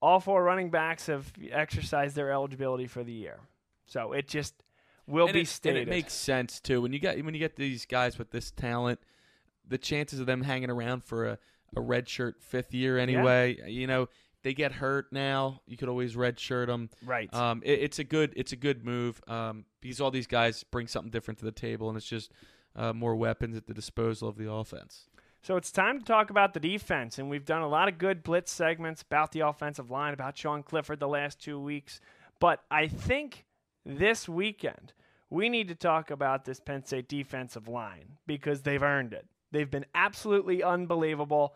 all four running backs have exercised their eligibility for the year. So it just will and be it, stated. And it makes sense too when you get when you get these guys with this talent, the chances of them hanging around for a a redshirt fifth year anyway. Yeah. You know, they get hurt now. You could always redshirt them. Right. Um, it, it's a good it's a good move um, because all these guys bring something different to the table, and it's just uh, more weapons at the disposal of the offense. So it's time to talk about the defense, and we've done a lot of good blitz segments about the offensive line, about Sean Clifford the last two weeks. But I think this weekend we need to talk about this Penn State defensive line because they've earned it. They've been absolutely unbelievable.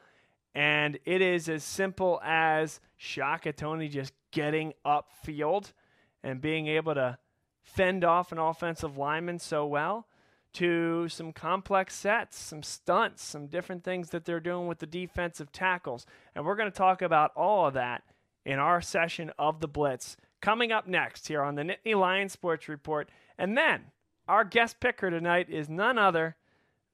And it is as simple as Shaka Toney just getting upfield and being able to fend off an offensive lineman so well to some complex sets, some stunts, some different things that they're doing with the defensive tackles. And we're going to talk about all of that in our session of the Blitz coming up next here on the Nittany Lions Sports Report. And then our guest picker tonight is none other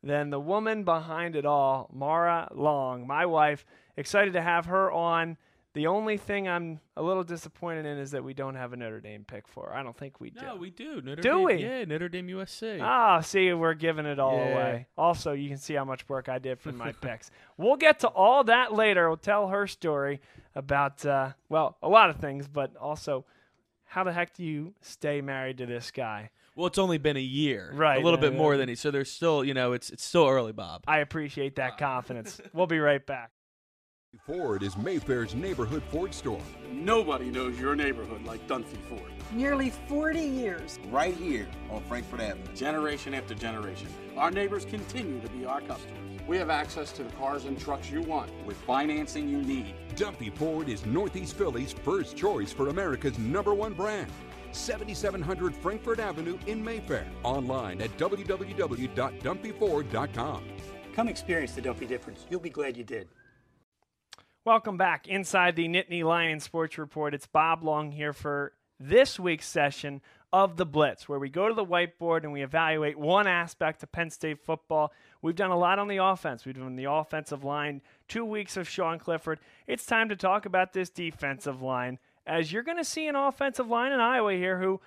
than the woman behind it all, Maura Long, my wife. Excited to have her on. The only thing I'm a little disappointed in is that we don't have a Notre Dame pick for. I don't think we do. No, we do. Notre do Dame, we? Yeah, Notre Dame USC. Ah, see, we're giving it all Yeah. away. Also, you can see how much work I did for my picks. We'll get to all that later. We'll tell her story about, uh, well, a lot of things, but also how the heck do you stay married to this guy? Well, it's only been a year, Right, A little bit more than he. So there's still, you know, it's it's still early, Bob. I appreciate that confidence. We'll be right back. Ford is Mayfair's neighborhood Ford store. Nobody knows your neighborhood like Dunphy Ford. Nearly 40 years. right here on Frankford Avenue. Generation after generation, our neighbors continue to be our customers. We have access to the cars and trucks you want with financing you need. Dunphy Ford is Northeast Philly's first choice for America's number one brand. 7700 Frankford Avenue in Mayfair. Online at www.dunphyford.com. Come experience the Dunphy difference. You'll be glad you did. Welcome back inside the Nittany Lions Sports Report. It's Bob Long here for this week's session of the Blitz, where we go to the whiteboard and we evaluate one aspect of Penn State football. We've done a lot on the offense. We've done the offensive line, two weeks of Sean Clifford. It's time to talk about this defensive line, as you're going to see an offensive line in Iowa here who,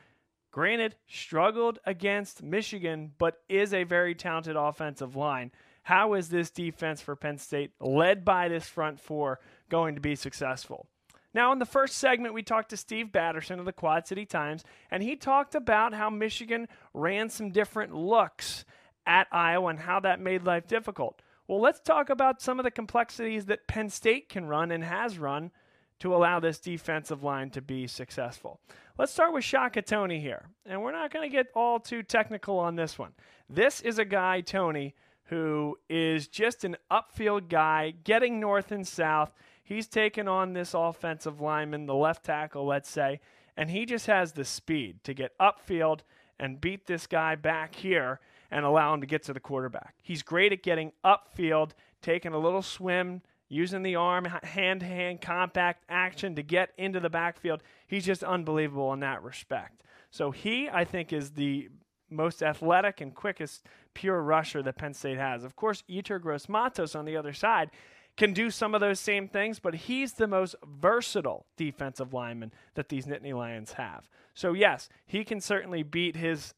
granted, struggled against Michigan, but is a very talented offensive line. How is this defense for Penn State, led by this front four, going to be successful? Now, in the first segment, we talked to Steve Batterson of the Quad City Times, and he talked about how Michigan ran some different looks at Iowa and how that made life difficult. Well, let's talk about some of the complexities that Penn State can run and has run to allow this defensive line to be successful. Let's start with Shaka Toney here, and we're not going to get all too technical on this one. This is a guy, Toney, who is just an upfield guy, getting north and south. He's taken on this offensive lineman, the left tackle, let's say, and he just has the speed to get upfield and beat this guy back here and allow him to get to the quarterback. He's great at getting upfield, taking a little swim, using the arm, hand to hand compact action to get into the backfield. He's just unbelievable in that respect. So he, I think, is the most athletic and quickest pure rusher that Penn State has. Of course, Yetur Gross Matos on the other side can do some of those same things, but he's the most versatile defensive lineman that these Nittany Lions have. So, yes, he can certainly beat his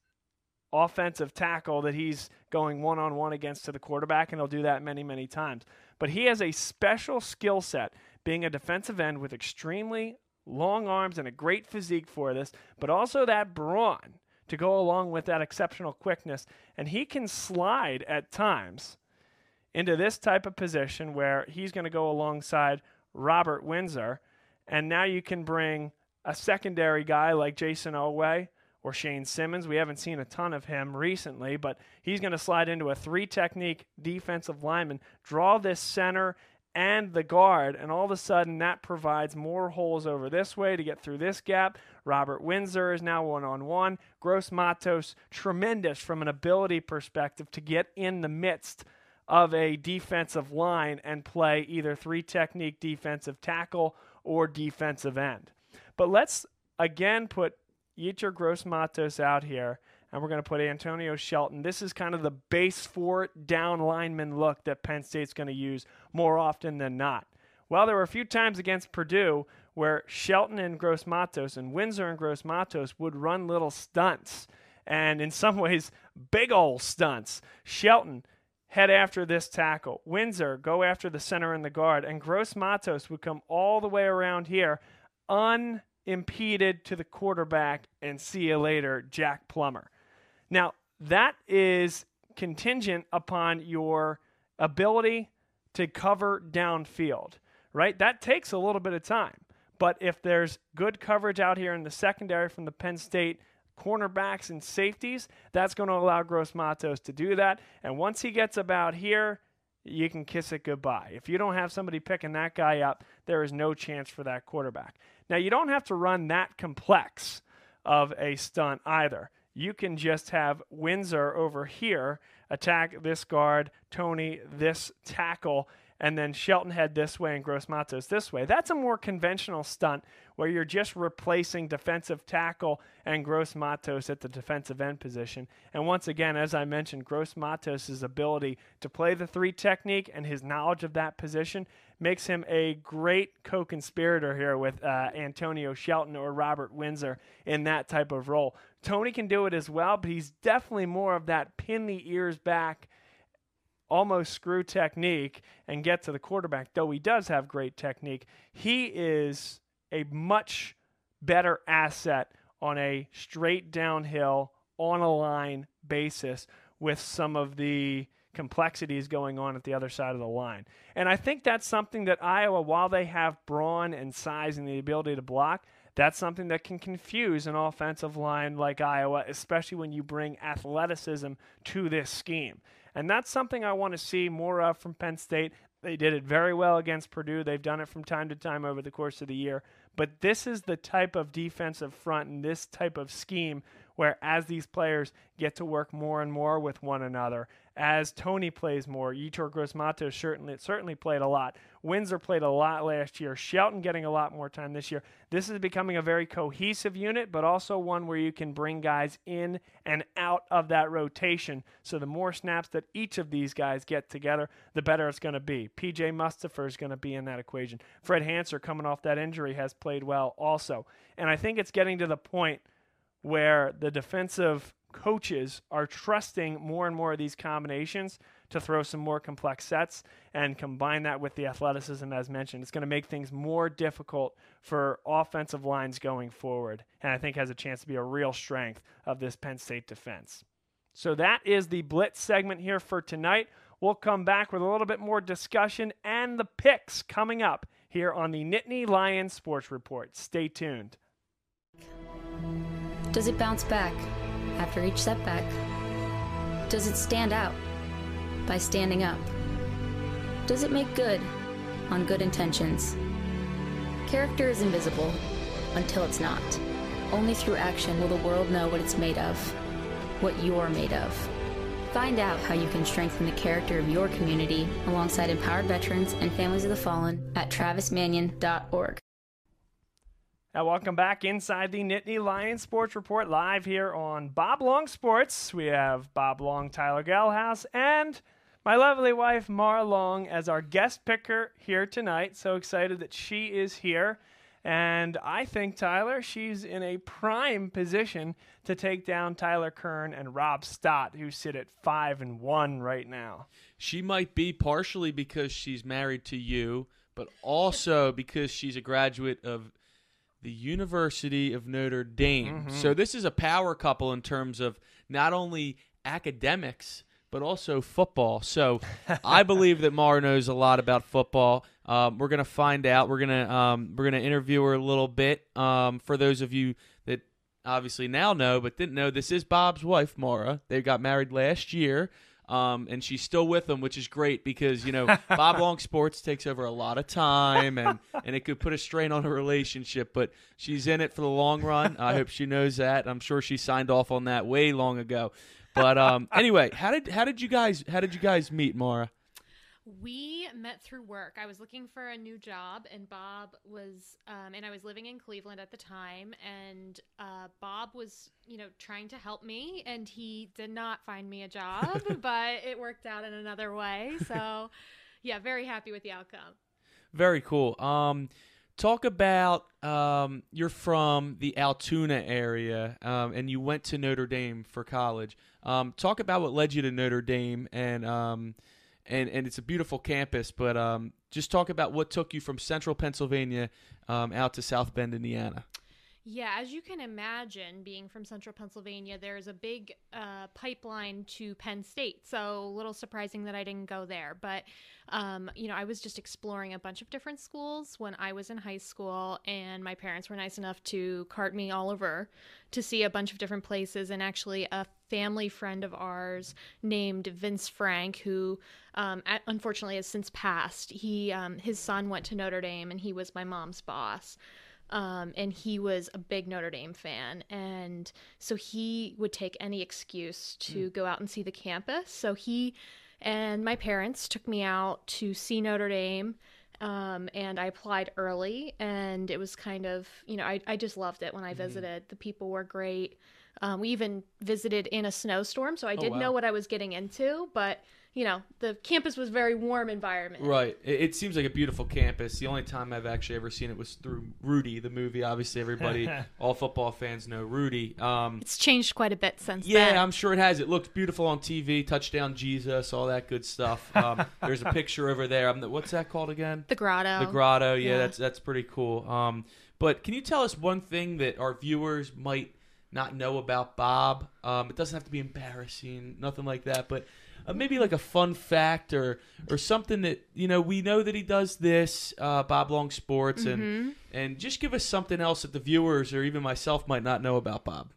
offensive tackle that he's going one on one against to the quarterback, and he'll do that many, many times. But he has a special skill set being a defensive end with extremely long arms and a great physique for this, but also that brawn to go along with that exceptional quickness. And he can slide at times into this type of position where he's going to go alongside Robert Windsor. And now you can bring a secondary guy like Jayson Oweh or Shane Simmons. We haven't seen a ton of him recently, but he's going to slide into a three technique defensive lineman, draw this center and the guard, and all of a sudden that provides more holes over this way to get through this gap. Robert Windsor is now one on one. Gross Matos, tremendous from an ability perspective to get in the midst of a defensive line and play either three technique defensive tackle or defensive end. But let's again put Yetur Gross Matos out here, and we're going to put Antonio Shelton. This is kind of the base four down lineman look that Penn State's going to use more often than not. Well, there were a few times against Purdue where Shelton and Gross Matos and Windsor and Gross Matos would run little stunts, and in some ways, big old stunts. Shelton head after this tackle. Windsor go after the center and the guard, and Gross Matos would come all the way around here, unimpeded to the quarterback, and see you later, Jack Plummer. Now, that is contingent upon your ability to cover downfield, right? That takes a little bit of time. But if there's good coverage out here in the secondary from the Penn State cornerbacks and safeties, that's going to allow Gross Matos to do that. And once he gets about here, you can kiss it goodbye. If you don't have somebody picking that guy up, there is no chance for that quarterback. Now, you don't have to run that complex of a stunt either. You can just have Windsor over here attack this guard, Toney this tackle, and then Shelton head this way and Gross Matos this way. That's a more conventional stunt where you're just replacing defensive tackle and Gross Matos at the defensive end position. And once again, as I mentioned, Gross Matos' ability to play the three technique and his knowledge of that position makes him a great co-conspirator here with uh, Antonio Shelton or Robert Windsor in that type of role. Toney can do it as well, but he's definitely more of that pin the ears back almost screw technique and get to the quarterback, though he does have great technique. He is a much better asset on a straight downhill, on a line basis with some of the complexities going on at the other side of the line. And I think that's something that Iowa, while they have brawn and size and the ability to block, that's something that can confuse an offensive line like Iowa, especially when you bring athleticism to this scheme. And that's something I want to see more of from Penn State. They did it very well against Purdue. They've done it from time to time over the course of the year. But this is the type of defensive front and this type of scheme where, as these players get to work more and more with one another, as Toney plays more, Yetur Gross Matos certainly certainly played a lot. Windsor played a lot last year. Shelton getting a lot more time this year. This is becoming a very cohesive unit, but also one where you can bring guys in and out of that rotation. So the more snaps that each of these guys get together, the better it's going to be. PJ Mustipher is going to be in that equation. Fred Hansard, coming off that injury, has played well also. And I think it's getting to the point where the defensive coaches are trusting more and more of these combinations to throw some more complex sets and combine that with the athleticism as mentioned. It's going to make things more difficult for offensive lines going forward, and I think has a chance to be a real strength of this Penn State defense. So that is the blitz segment here for tonight. We'll come back with a little bit more discussion and the picks coming up here on the Nittany Lions Sports Report. Stay tuned. Does it bounce back after each setback? Does it stand out by standing up? Does it make good on good intentions? Character is invisible until it's not. Only through action will the world know what it's made of, what you're made of. Find out how you can strengthen the character of your community alongside empowered veterans and families of the fallen at travismanion.org. Now, welcome back inside the Nittany Lions Sports Report live here on Bob Long Sports. We have Bob Long, Tyler Gehlhaus, and my lovely wife, Maura Long, as our guest picker here tonight. So excited that she is here. And I think, Tyler, she's in a prime position to take down Tyler Kern and Rob Stott, who sit at five and one right now. She might be partially because she's married to you, but also because she's a graduate of the University of Notre Dame. Mhm. So this is a power couple in terms of not only academics but also football. So I believe that Maura knows a lot about football. Um, we're gonna find out. We're gonna um, we're gonna interview her a little bit. Um, for those of you that obviously now know but didn't know, this is Bob's wife, Maura. They got married last year. Um, and she's still with him, which is great because you know Bob Long Sports takes over a lot of time, and and it could put a strain on a relationship. But she's in it for the long run. I hope she knows that. I'm sure she signed off on that way long ago. But um, anyway, how did how did you guys how did you guys meet, Maura? We met through work. I was looking for a new job, and Bob was, um, and I was living in Cleveland at the time. And uh, Bob was, you know, trying to help me, and he did not find me a job, but it worked out in another way. So, yeah, very happy with the outcome. Very cool. Um, talk about um, you're from the Altoona area, um, and you went to Notre Dame for college. Um, talk about what led you to Notre Dame, and um, and and it's a beautiful campus. But um, just talk about what took you from Central Pennsylvania um, out to South Bend, Indiana. Yeah, as you can imagine, being from central Pennsylvania, there's a big uh, pipeline to Penn State. So, a little surprising that I didn't go there. But, um, you know, I was just exploring a bunch of different schools when I was in high school, and my parents were nice enough to cart me all over to see a bunch of different places. And actually, a family friend of ours named Vince Frank, who um, unfortunately has since passed, he um, his son went to Notre Dame, and he was my mom's boss. Um, and he was a big Notre Dame fan. And so he would take any excuse to mm. go out and see the campus. So he and my parents took me out to see Notre Dame. Um, and I applied early, and it was kind of, you know, I, I just loved it when I mm-hmm. visited. Mm. The people were great. Um, we even visited in a snowstorm, so I oh, didn't wow. know what I was getting into, but you know, the campus was very warm environment. Right. It, it, seems like a beautiful campus. The only time I've actually ever seen it was through Rudy, the movie. Obviously, everybody, all football fans know Rudy. Um, it's changed quite a bit since yeah, then. I'm sure it has. It looks beautiful on TV. Touchdown Jesus, all that good stuff. Um, there's a picture over there. Um, what's that called again? The Grotto. The Grotto. Yeah, yeah. that's that's pretty cool. Um, but can you tell us one thing that our viewers might not know about Bob? Um, it doesn't have to be embarrassing, nothing like that, but uh, maybe like a fun fact or or something that you know we know that he does this uh, Bob Long Sports and mm-hmm. and just give us something else that the viewers or even myself might not know about Bob.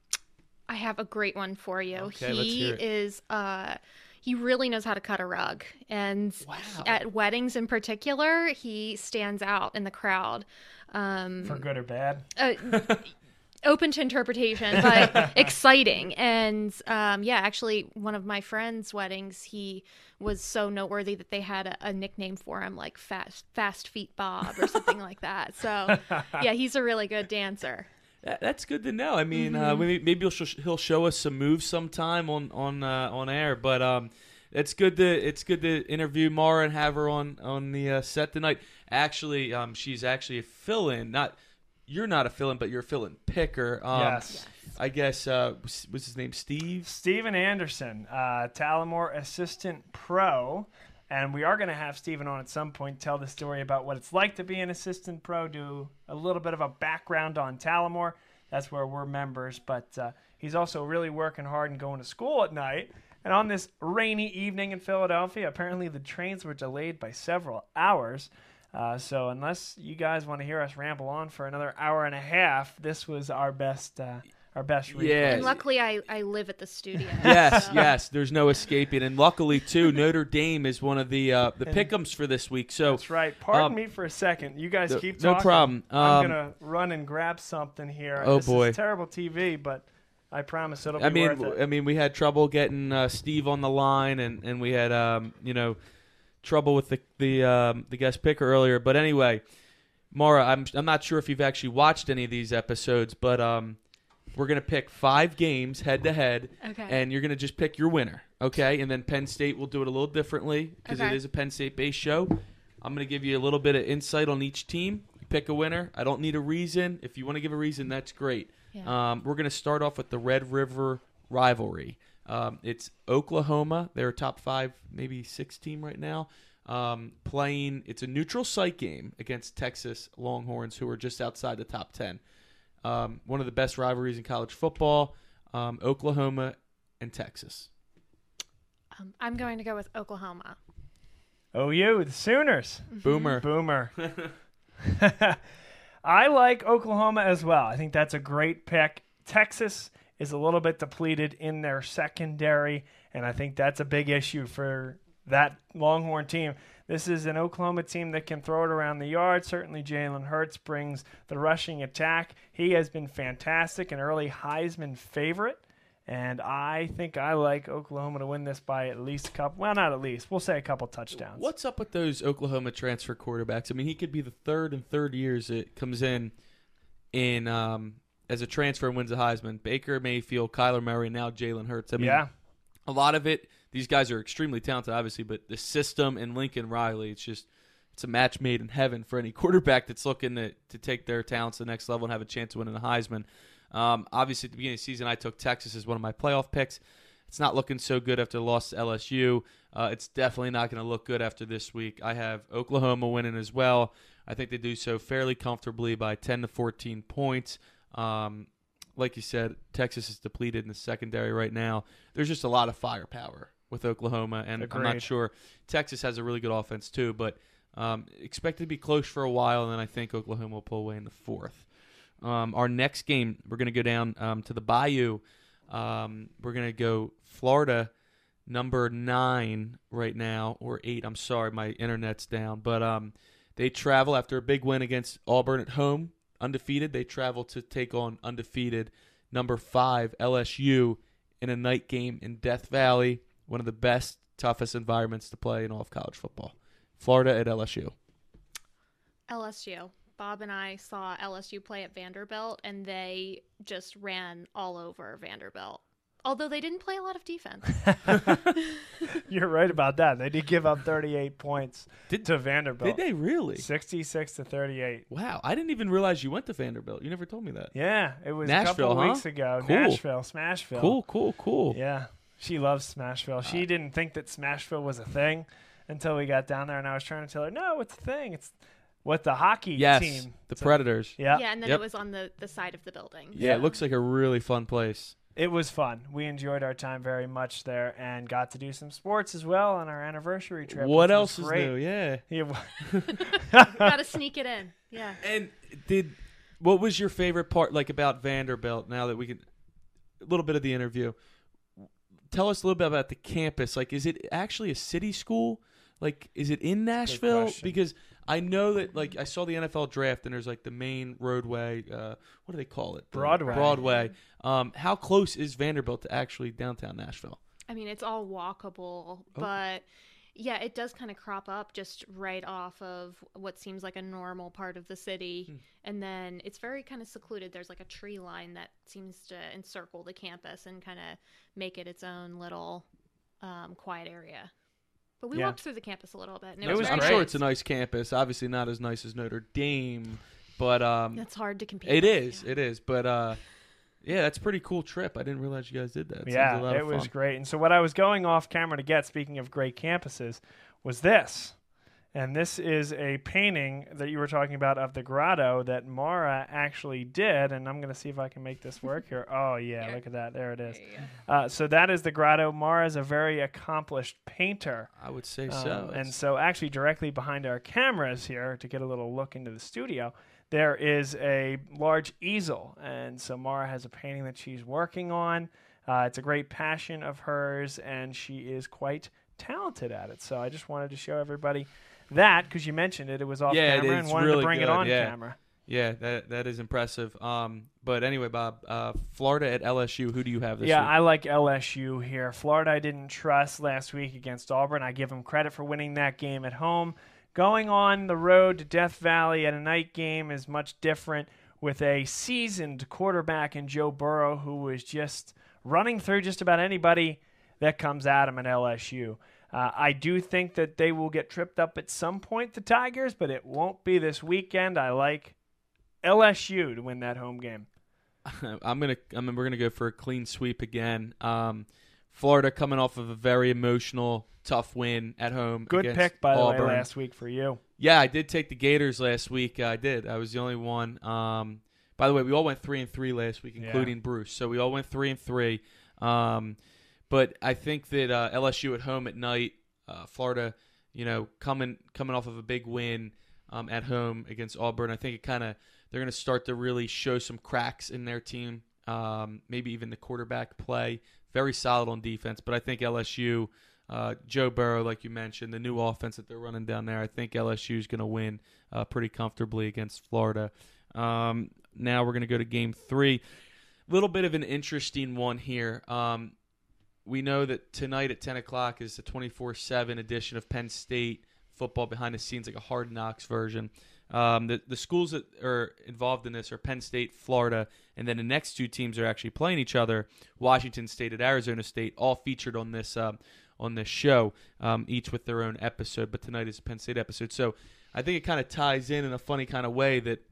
I have a great one for you. Okay, he is uh he really knows how to cut a rug and wow. at weddings in particular he stands out in the crowd um, for good or bad uh, open to interpretation, but exciting. And um, yeah, actually, one of my friends' weddings, he was so noteworthy that they had a, a, nickname for him, like Fast Fast Feet Bob or something like that. So yeah, he's a really good dancer. That's good to know. I mean, uh, mm-hmm. uh, maybe he'll sh- he'll show us some moves sometime on on uh, on air. But um, it's good to it's good to interview Maura and have her on on the uh, set tonight. Actually, um, she's actually a fill-in, not you're not a fill-in, but you're a fill-in picker. Um, yes. I guess uh, was his name Steve? Steven Anderson, uh, Talamore assistant pro. And we are going to have Steven on at some point tell the story about what it's like to be an assistant pro, do a little bit of a background on Talamore. That's where we're members. But uh, he's also really working hard and going to school at night. And on this rainy evening in Philadelphia, apparently the trains were delayed by several hours. Uh, so unless you guys want to hear us ramble on for another hour and a half, this was our best. Uh, our best yeah. And luckily, I, I live at the studio. yes, so. yes. There's no escaping, and luckily too, Notre Dame is one of the uh, the pickums for this week. So that's right. Pardon um, me for a second. You guys keep talking. No problem. Um, I'm gonna run and grab something here. Oh this boy, terrible TV, but I promise it'll be I mean, worth it. I mean, we had trouble getting uh, Steve on the line, and and we had um, you know trouble with the the um, the guest picker earlier. But anyway, Maura, I'm I'm not sure if you've actually watched any of these episodes, but um, we're gonna pick five games head to head, and you're gonna just pick your winner, okay? And then Penn State will do it a little differently because okay. it is a Penn State based show. I'm gonna give you a little bit of insight on each team. pick a winner. I don't need a reason. If you want to give a reason, that's great. Yeah. Um, we're gonna start off with the Red River rivalry. Um, it's Oklahoma. They're a top five, maybe six team right now. Um, playing, it's a neutral site game against Texas Longhorns, who are just outside the top 10. Um, one of the best rivalries in college football, um, Oklahoma and Texas. Um, I'm going to go with Oklahoma. OU, the Sooners. Mm-hmm. Boomer. Boomer. I like Oklahoma as well. I think that's a great pick. Texas is a little bit depleted in their secondary, and I think that's a big issue for that Longhorn team. This is an Oklahoma team that can throw it around the yard. Certainly, Jalen Hurts brings the rushing attack. He has been fantastic, an early Heisman favorite. And I think I like Oklahoma to win this by at least a couple. Well, not at least. We'll say a couple touchdowns. What's up with those Oklahoma transfer quarterbacks? I mean, he could be the third and third years it comes in in um, as a transfer and wins a Heisman. Baker Mayfield, Kyler Murray, now Jalen Hurts. I mean, yeah. a lot of it. These guys are extremely talented, obviously, but the system and Lincoln Riley, it's just it's a match made in heaven for any quarterback that's looking to, to take their talents to the next level and have a chance to win in the Heisman. Um, obviously, at the beginning of the season, I took Texas as one of my playoff picks. It's not looking so good after the loss to LSU. Uh, it's definitely not going to look good after this week. I have Oklahoma winning as well. I think they do so fairly comfortably by 10 to 14 points. Um, like you said, Texas is depleted in the secondary right now. There's just a lot of firepower with Oklahoma, and I'm not sure Texas has a really good offense too. But um, expect it to be close for a while, and then I think Oklahoma will pull away in the fourth. Um, our next game, we're going to go down um, to the Bayou. Um, we're going to go Florida, number nine right now, or eight. I'm sorry, my internet's down. But um, they travel after a big win against Auburn at home, undefeated. They travel to take on undefeated number five LSU in a night game in Death Valley, one of the best, toughest environments to play in all of college football. Florida at LSU. LSU. Bob and I saw LSU play at Vanderbilt, and they just ran all over Vanderbilt. Although they didn't play a lot of defense. You're right about that. They did give up 38 points Did- to Vanderbilt. Did they really? 66 to 38. Wow, I didn't even realize you went to Vanderbilt. You never told me that. Yeah, it was a couple of huh? weeks ago. Cool. Nashville, Smashville. Cool, cool, cool. Yeah, she loves Smashville. She didn't think that Smashville was a thing until we got down there, and I was trying to tell her, no, it's a thing. It's what the hockey Yes, team. the So- Predators. Yeah, Yeah, and then Yep. it was on the, the side of the building. Yeah, it looks like a really fun place. It was fun. We enjoyed our time very much there, and got to do some sports as well on our anniversary trip. what else is great. new? Yeah. Yeah, Gotta sneak it in. Yeah. And did what was your favorite part like about Vanderbilt? Now that we can a little bit of the interview. Tell us a little bit about the campus. Like, is it actually a city school? Like, is it in Nashville? question. Because I know that, like, I saw the NFL draft and there's like the main roadway. Uh, what do they call it? The Broadway. Broadway. Um, how close is Vanderbilt to actually downtown Nashville? I mean, it's all walkable, but yeah, it does kind of crop up just right off of what seems like a normal part of the city. And then it's very kind of secluded. There's like a tree line that seems to encircle the campus and kind of make it its own little um, quiet area. But we Yeah. walked through the campus a little bit, and it, It was, was I'm sure it's a nice campus. Obviously, not as nice as Notre Dame, but um, That's hard to compete. It with, is. yeah. It is. But uh, yeah, that's a pretty cool trip. I didn't realize you guys did that. It yeah, a lot it of was fun. great. And so what I was going off camera to get, speaking of great campuses, was this. And this is a painting that you were talking about of the grotto that Maura actually did. And I'm going to see if I can make this work here. Oh, yeah, Here. look at that. There it is. There you go. Uh, so that is the grotto. Maura is a very accomplished painter. I would say Um, so. and so, actually, directly behind our cameras here, to get a little look into the studio, there is a large easel. And so, Mara has a painting that she's working on. Uh, it's a great passion of hers, and she is quite talented at it. So, I just wanted to show everybody that because you mentioned it. It was off Yeah, camera and wanted really to bring it on yeah. camera. yeah, that that is impressive. Um, but anyway, Bob, uh, Florida at LSU. Who do you have this yeah, week? I like LSU here. Florida, I didn't trust last week against Auburn. I give them credit for winning that game at home. Going on the road to Death Valley at a night game is much different with a seasoned quarterback in Joe Burrow who is just running through just about anybody that comes at him at LSU. Uh, I do think that they will get tripped up at some point, the Tigers, but it won't be this weekend. I like LSU to win that home game. I'm gonna. I mean, we're gonna go for a clean sweep again. Um, Florida coming off of a very emotional, tough win at home. Good against pick, by the way, last week for you. Yeah, I did take the Gators last week. I did. I was the only one. Um, by the way, we all went three and three last week, Yeah. including Bruce. So we all went three and three. Um, but I think that uh, LSU at home at night, uh, Florida, you know, coming coming off of a big win um, at home against Auburn, I think it kind of they're going to start to really show some cracks in their team. Um, maybe even the quarterback play, very solid on defense. But I think LSU. Uh, Joe Burrow, like you mentioned, the new offense that they're running down there, I think LSU is going to win uh, pretty comfortably against Florida. Um, now we're going to go to game three. a Little bit of an interesting one here. Um, we know that tonight at 10 o'clock is the 24 7 edition of Penn State football behind the scenes, like a hard knocks version. Um, the, the schools that are involved in this are Penn State, Florida, and then the next two teams are actually playing each other Washington State and Arizona State, all featured on this. Um, on this show, um, each with their own episode. But tonight is a Penn State episode. So I think it kind of ties in in a funny kind of way that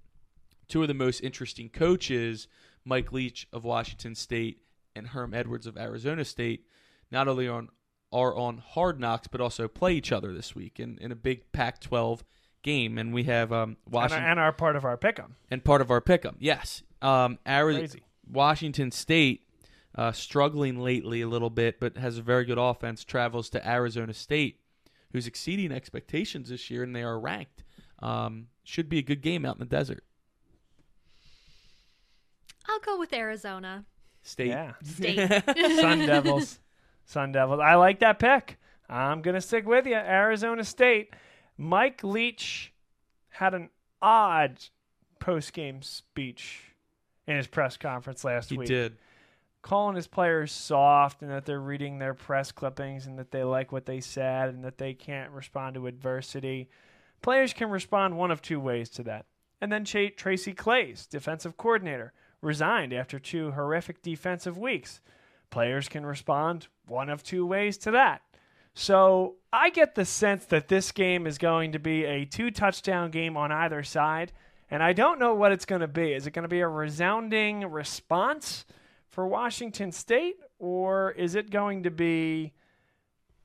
two of the most interesting coaches, Mike Leach of Washington State and Herm Edwards of Arizona State, not only on are on hard knocks but also play each other this week in, in a big Pac-12 game, and we have um, Washington and, are, and our part of our pick'em and part of our pick'em. Yes, um, Arizona, Crazy. Washington State uh, struggling lately a little bit, but has a very good offense. Travels to Arizona State, who's exceeding expectations this year, and they are ranked. Um, should be a good game out in the desert. I'll go with Arizona. State. Yeah. State. Sun Devils. Sun Devils. I like that pick. I'm going to stick with you. Arizona State. Mike Leach had an odd post game speech in his press conference last He week. did. Calling his players soft and that they're reading their press clippings and that they like what they said and that they can't respond to adversity. Players can respond one of two ways to that. And then Ch- Tracy Claeys, defensive coordinator, resigned after two horrific defensive weeks. Players can respond one of two ways to that. So I get the sense that this game is going to be a two touchdown game on either side. And I don't know what it's going to be. Is it going to be a resounding response for Washington State, or is it going to be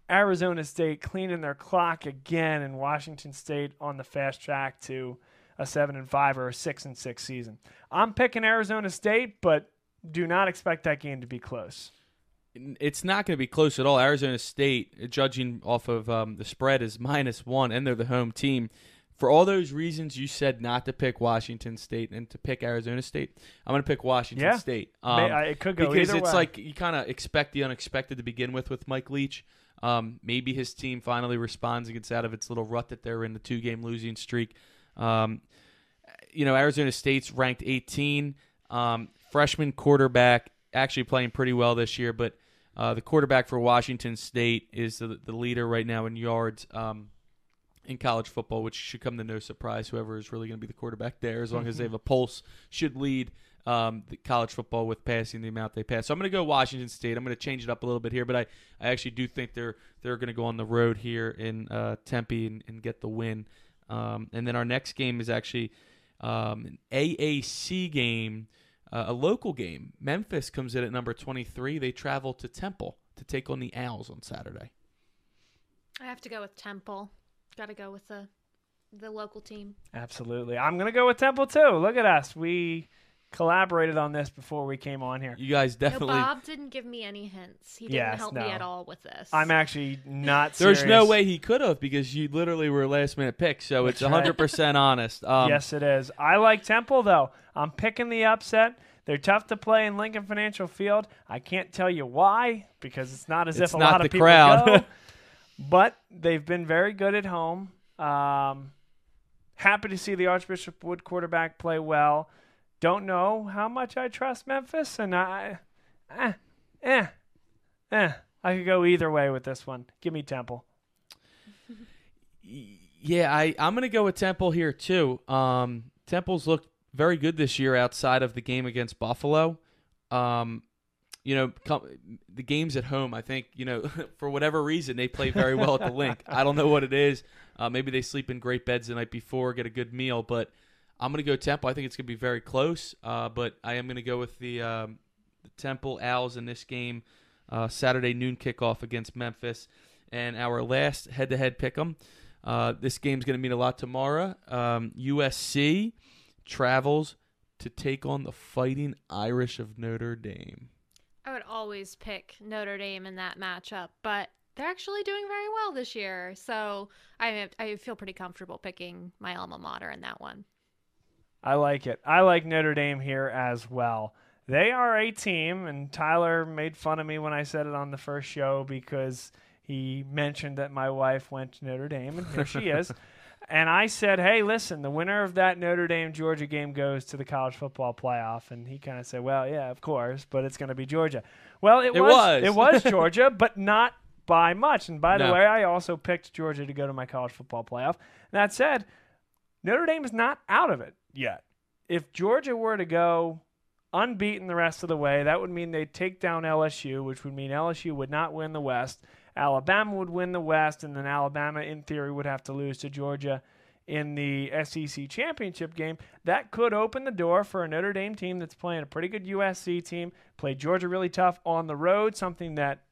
Arizona State cleaning their clock again and Washington State on the fast track to a seven and five or a six and six season? I'm picking Arizona State, but do not expect that game to be close. It's not going to be close at all. Arizona State, judging off of um, the spread, is minus one, and they're the home team. For all those reasons you said not to pick Washington State and to pick Arizona State, I'm going to pick Washington Yeah. State. May- I- it could go because it's way. like you kind of expect the unexpected to begin with with Mike Leach. Um, maybe his team finally responds and gets out of its little rut that they're in, the two game losing streak. Um, you know, Arizona State's ranked 18. Um, freshman quarterback actually playing pretty well this year, but uh, the quarterback for Washington State is the, the leader right now in yards um, in college football, which should come to no surprise. Whoever is really going to be the quarterback there, as long as they have a pulse, should lead um, the college football with passing the amount they pass. So I'm going to go Washington State. I'm going to change it up a little bit here, but I, I actually do think they're they're going to go on the road here in uh, Tempe and, and get the win. Um, and then our next game is actually um, an AAC game, uh, a local game. Memphis comes in at number 23. They travel to Temple to take on the Owls on Saturday. I have to go with Temple. Got to go with the the local team. Absolutely. I'm going to go with Temple too. Look at us. We collaborated on this before we came on here. You guys No, definitely. Bob didn't give me any hints. He didn't Yes, help no. me at all with this. I'm actually not There's no serious. way he could have because you literally were a last minute pick, so it's That's right. 100% honest. Um, yes, it is. I like Temple though. I'm picking the upset. They're tough to play in Lincoln Financial Field. I can't tell you why because it's not as It's if a not lot the of people crowd. go. but they've been very good at home. Um, happy to see the Archbishop Wood quarterback play well. Don't know how much I trust Memphis, and I, eh, eh, eh. I could go either way with this one. Give me Temple. Yeah, I, I'm going to go with Temple here, too. Um, Temple's looked very good this year outside of the game against Buffalo. Um, you know, com- the games at home, I think, you know, for whatever reason, they play very well at the Linc. I don't know what it is. Uh, maybe they sleep in great beds the night before, get a good meal, but I'm going to go Temple. I think it's going to be very close, uh, but I am going to go with the, um, the Temple Owls in this game. Uh, Saturday noon kickoff against Memphis. And our last head to head pick. Uh, this game's going to mean a lot tomorrow. Um, USC travels to take on the Fighting Irish of Notre Dame. I would always pick Notre Dame in that matchup, but they're actually doing very well this year. So I I feel pretty comfortable picking my alma mater in that one. I like it. I like Notre Dame here as well. They are a team, and Tyler made fun of me when I said it on the first show because he mentioned that my wife went to Notre Dame, and here she is. And I said, hey, listen, the winner of that Notre Dame Georgia game goes to the college football playoff. And he kind of said, well, yeah, of course, but it's going to be Georgia. Well, it, It was. was. It was Georgia, but not by much. And by the No. way, I also picked Georgia to go to my college football playoff. That said, Notre Dame is not out of it yet. If Georgia were to go unbeaten the rest of the way, that would mean they'd take down LSU, which would mean LSU would not win the West. Alabama would win the West, and then Alabama, in theory, would have to lose to Georgia in the SEC championship game, that could open the door for a Notre Dame team that's playing a pretty good USC team, played Georgia really tough on the road, something that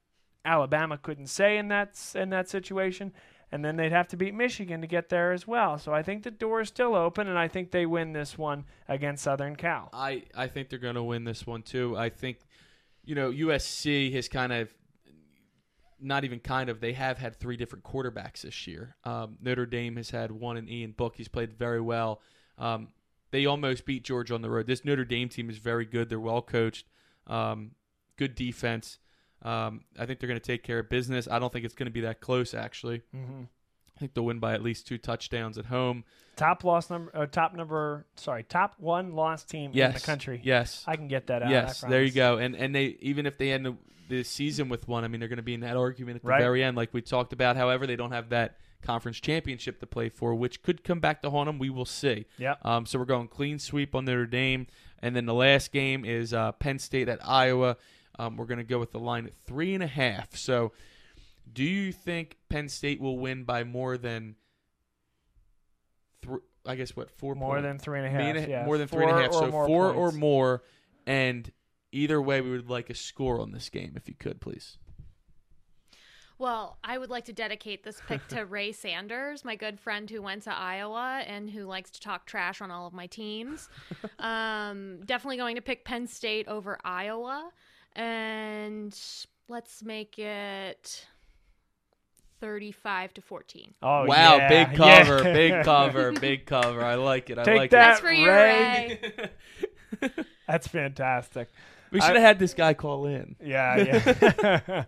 Alabama couldn't say in that in that situation, and then they'd have to beat Michigan to get there as well. So I think the door is still open, and I think they win this one against Southern Cal. I I think they're going to win this one too. I think you know USC has kind of not even kind of they have had three different quarterbacks this year. Um, Notre Dame has had one in Ian Book. He's played very well. Um, they almost beat Georgia on the road. This Notre Dame team is very good. They're well coached, um, good defense. Um, I think they're going to take care of business. I don't think it's going to be that close, actually. Mm-hmm. I think they'll win by at least two touchdowns at home. Top loss number, uh, top number, sorry, top one loss team yes. in the country. Yes, I can get that out. Yes, there you go. And and they even if they end the, the season with one, I mean they're going to be in that argument at the Right. very end, like we talked about. However, they don't have that conference championship to play for, which could come back to haunt them. We will see. Yeah. Um. So we're going clean sweep on Notre Dame, and then the last game is uh, Penn State at Iowa. Um, we're going to go with the line at three and a half. So, do you think Penn State will win by more than? Thr- I guess what four More point- than three and a yeah. more than three and a Four half. or So more four or more, and either way, we would like a score on this game if you could, please. Well, I would like to dedicate this pick to Ray Sanders, my good friend who went to Iowa and who likes to talk trash on all of my teams. um, definitely going to pick Penn State over Iowa. And let's make it 35 to 14. Oh wow, yeah, big cover, yeah. big cover, big cover. I like it. I Take like that, That's for you, Ray. Ray. That's fantastic. We should have had this guy call in. Yeah, yeah.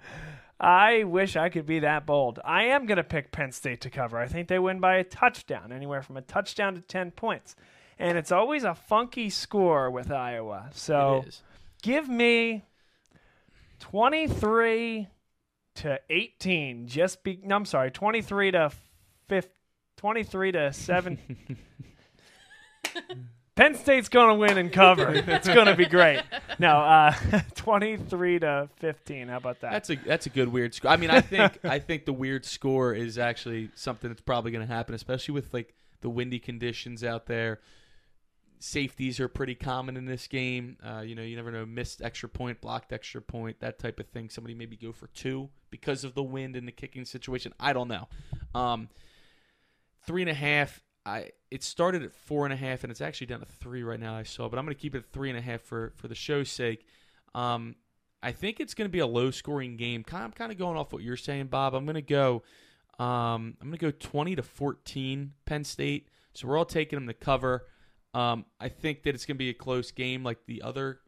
I wish I could be that bold. I am going to pick Penn State to cover. I think they win by a touchdown, anywhere from a touchdown to 10 points. And it's always a funky score with Iowa. So give me 23 to 18. Just be no, I'm sorry, 23 to 5 23 to 7 Penn State's going to win and cover. it's going to be great. No, uh, 23 to 15. How about that? That's a that's a good weird score. I mean, I think I think the weird score is actually something that's probably going to happen, especially with like the windy conditions out there. Safeties are pretty common in this game. Uh, you know, you never know, missed extra point, blocked extra point, that type of thing. Somebody maybe go for two because of the wind and the kicking situation. I don't know. Um, three and a half. I it started at four and a half and it's actually down to three right now. I saw, but I'm going to keep it at three and a half for for the show's sake. Um, I think it's going to be a low scoring game. I'm kind of going off what you're saying, Bob. I'm going to go. Um, I'm going to go 20 to 14 Penn State. So we're all taking them to cover. Um, I think that it's going to be a close game like the other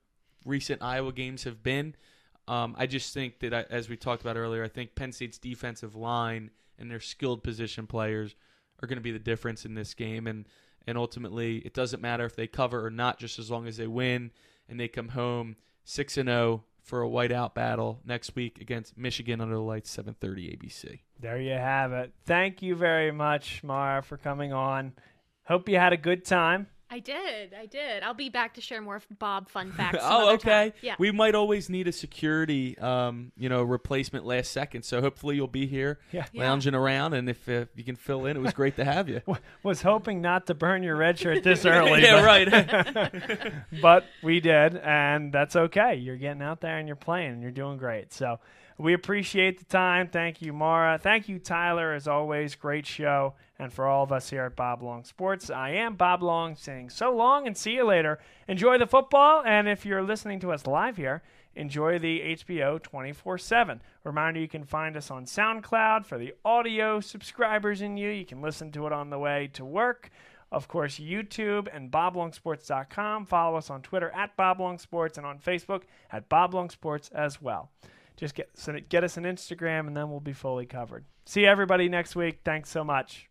recent Iowa games have been. Um, I just think that, I, as we talked about earlier, I think Penn State's defensive line and their skilled position players are going to be the difference in this game. And, and ultimately, it doesn't matter if they cover or not, just as long as they win and they come home 6 and 0 for a whiteout battle next week against Michigan under the lights, 7:30 ABC. There you have it. Thank you very much, Maura, for coming on. Hope you had a good time. I did. I did. I'll be back to share more Bob fun facts. oh, okay. time. Yeah. We might always need a security, um, you know, replacement last second. So hopefully you'll be here, Yeah. Yeah. lounging around, and if uh, you can fill in, it was great to have you. Was hoping not to burn your red shirt this early. yeah, but- right. but we did, and that's okay. You're getting out there and you're playing, and you're doing great. So we appreciate the time. Thank you, Maura. Thank you, Tyler. As always, great show. And for all of us here at Bob Long Sports, I am Bob Long saying so long and see you later. Enjoy the football, and if you're listening to us live here, enjoy the HBO 24 7. Reminder you can find us on SoundCloud for the audio subscribers in you. You can listen to it on the way to work. Of course, YouTube and BobLongSports.com. Follow us on Twitter at BobLongSports and on Facebook at BobLongSports as well. Just get, get us an Instagram and then we'll be fully covered. See everybody next week. Thanks so much.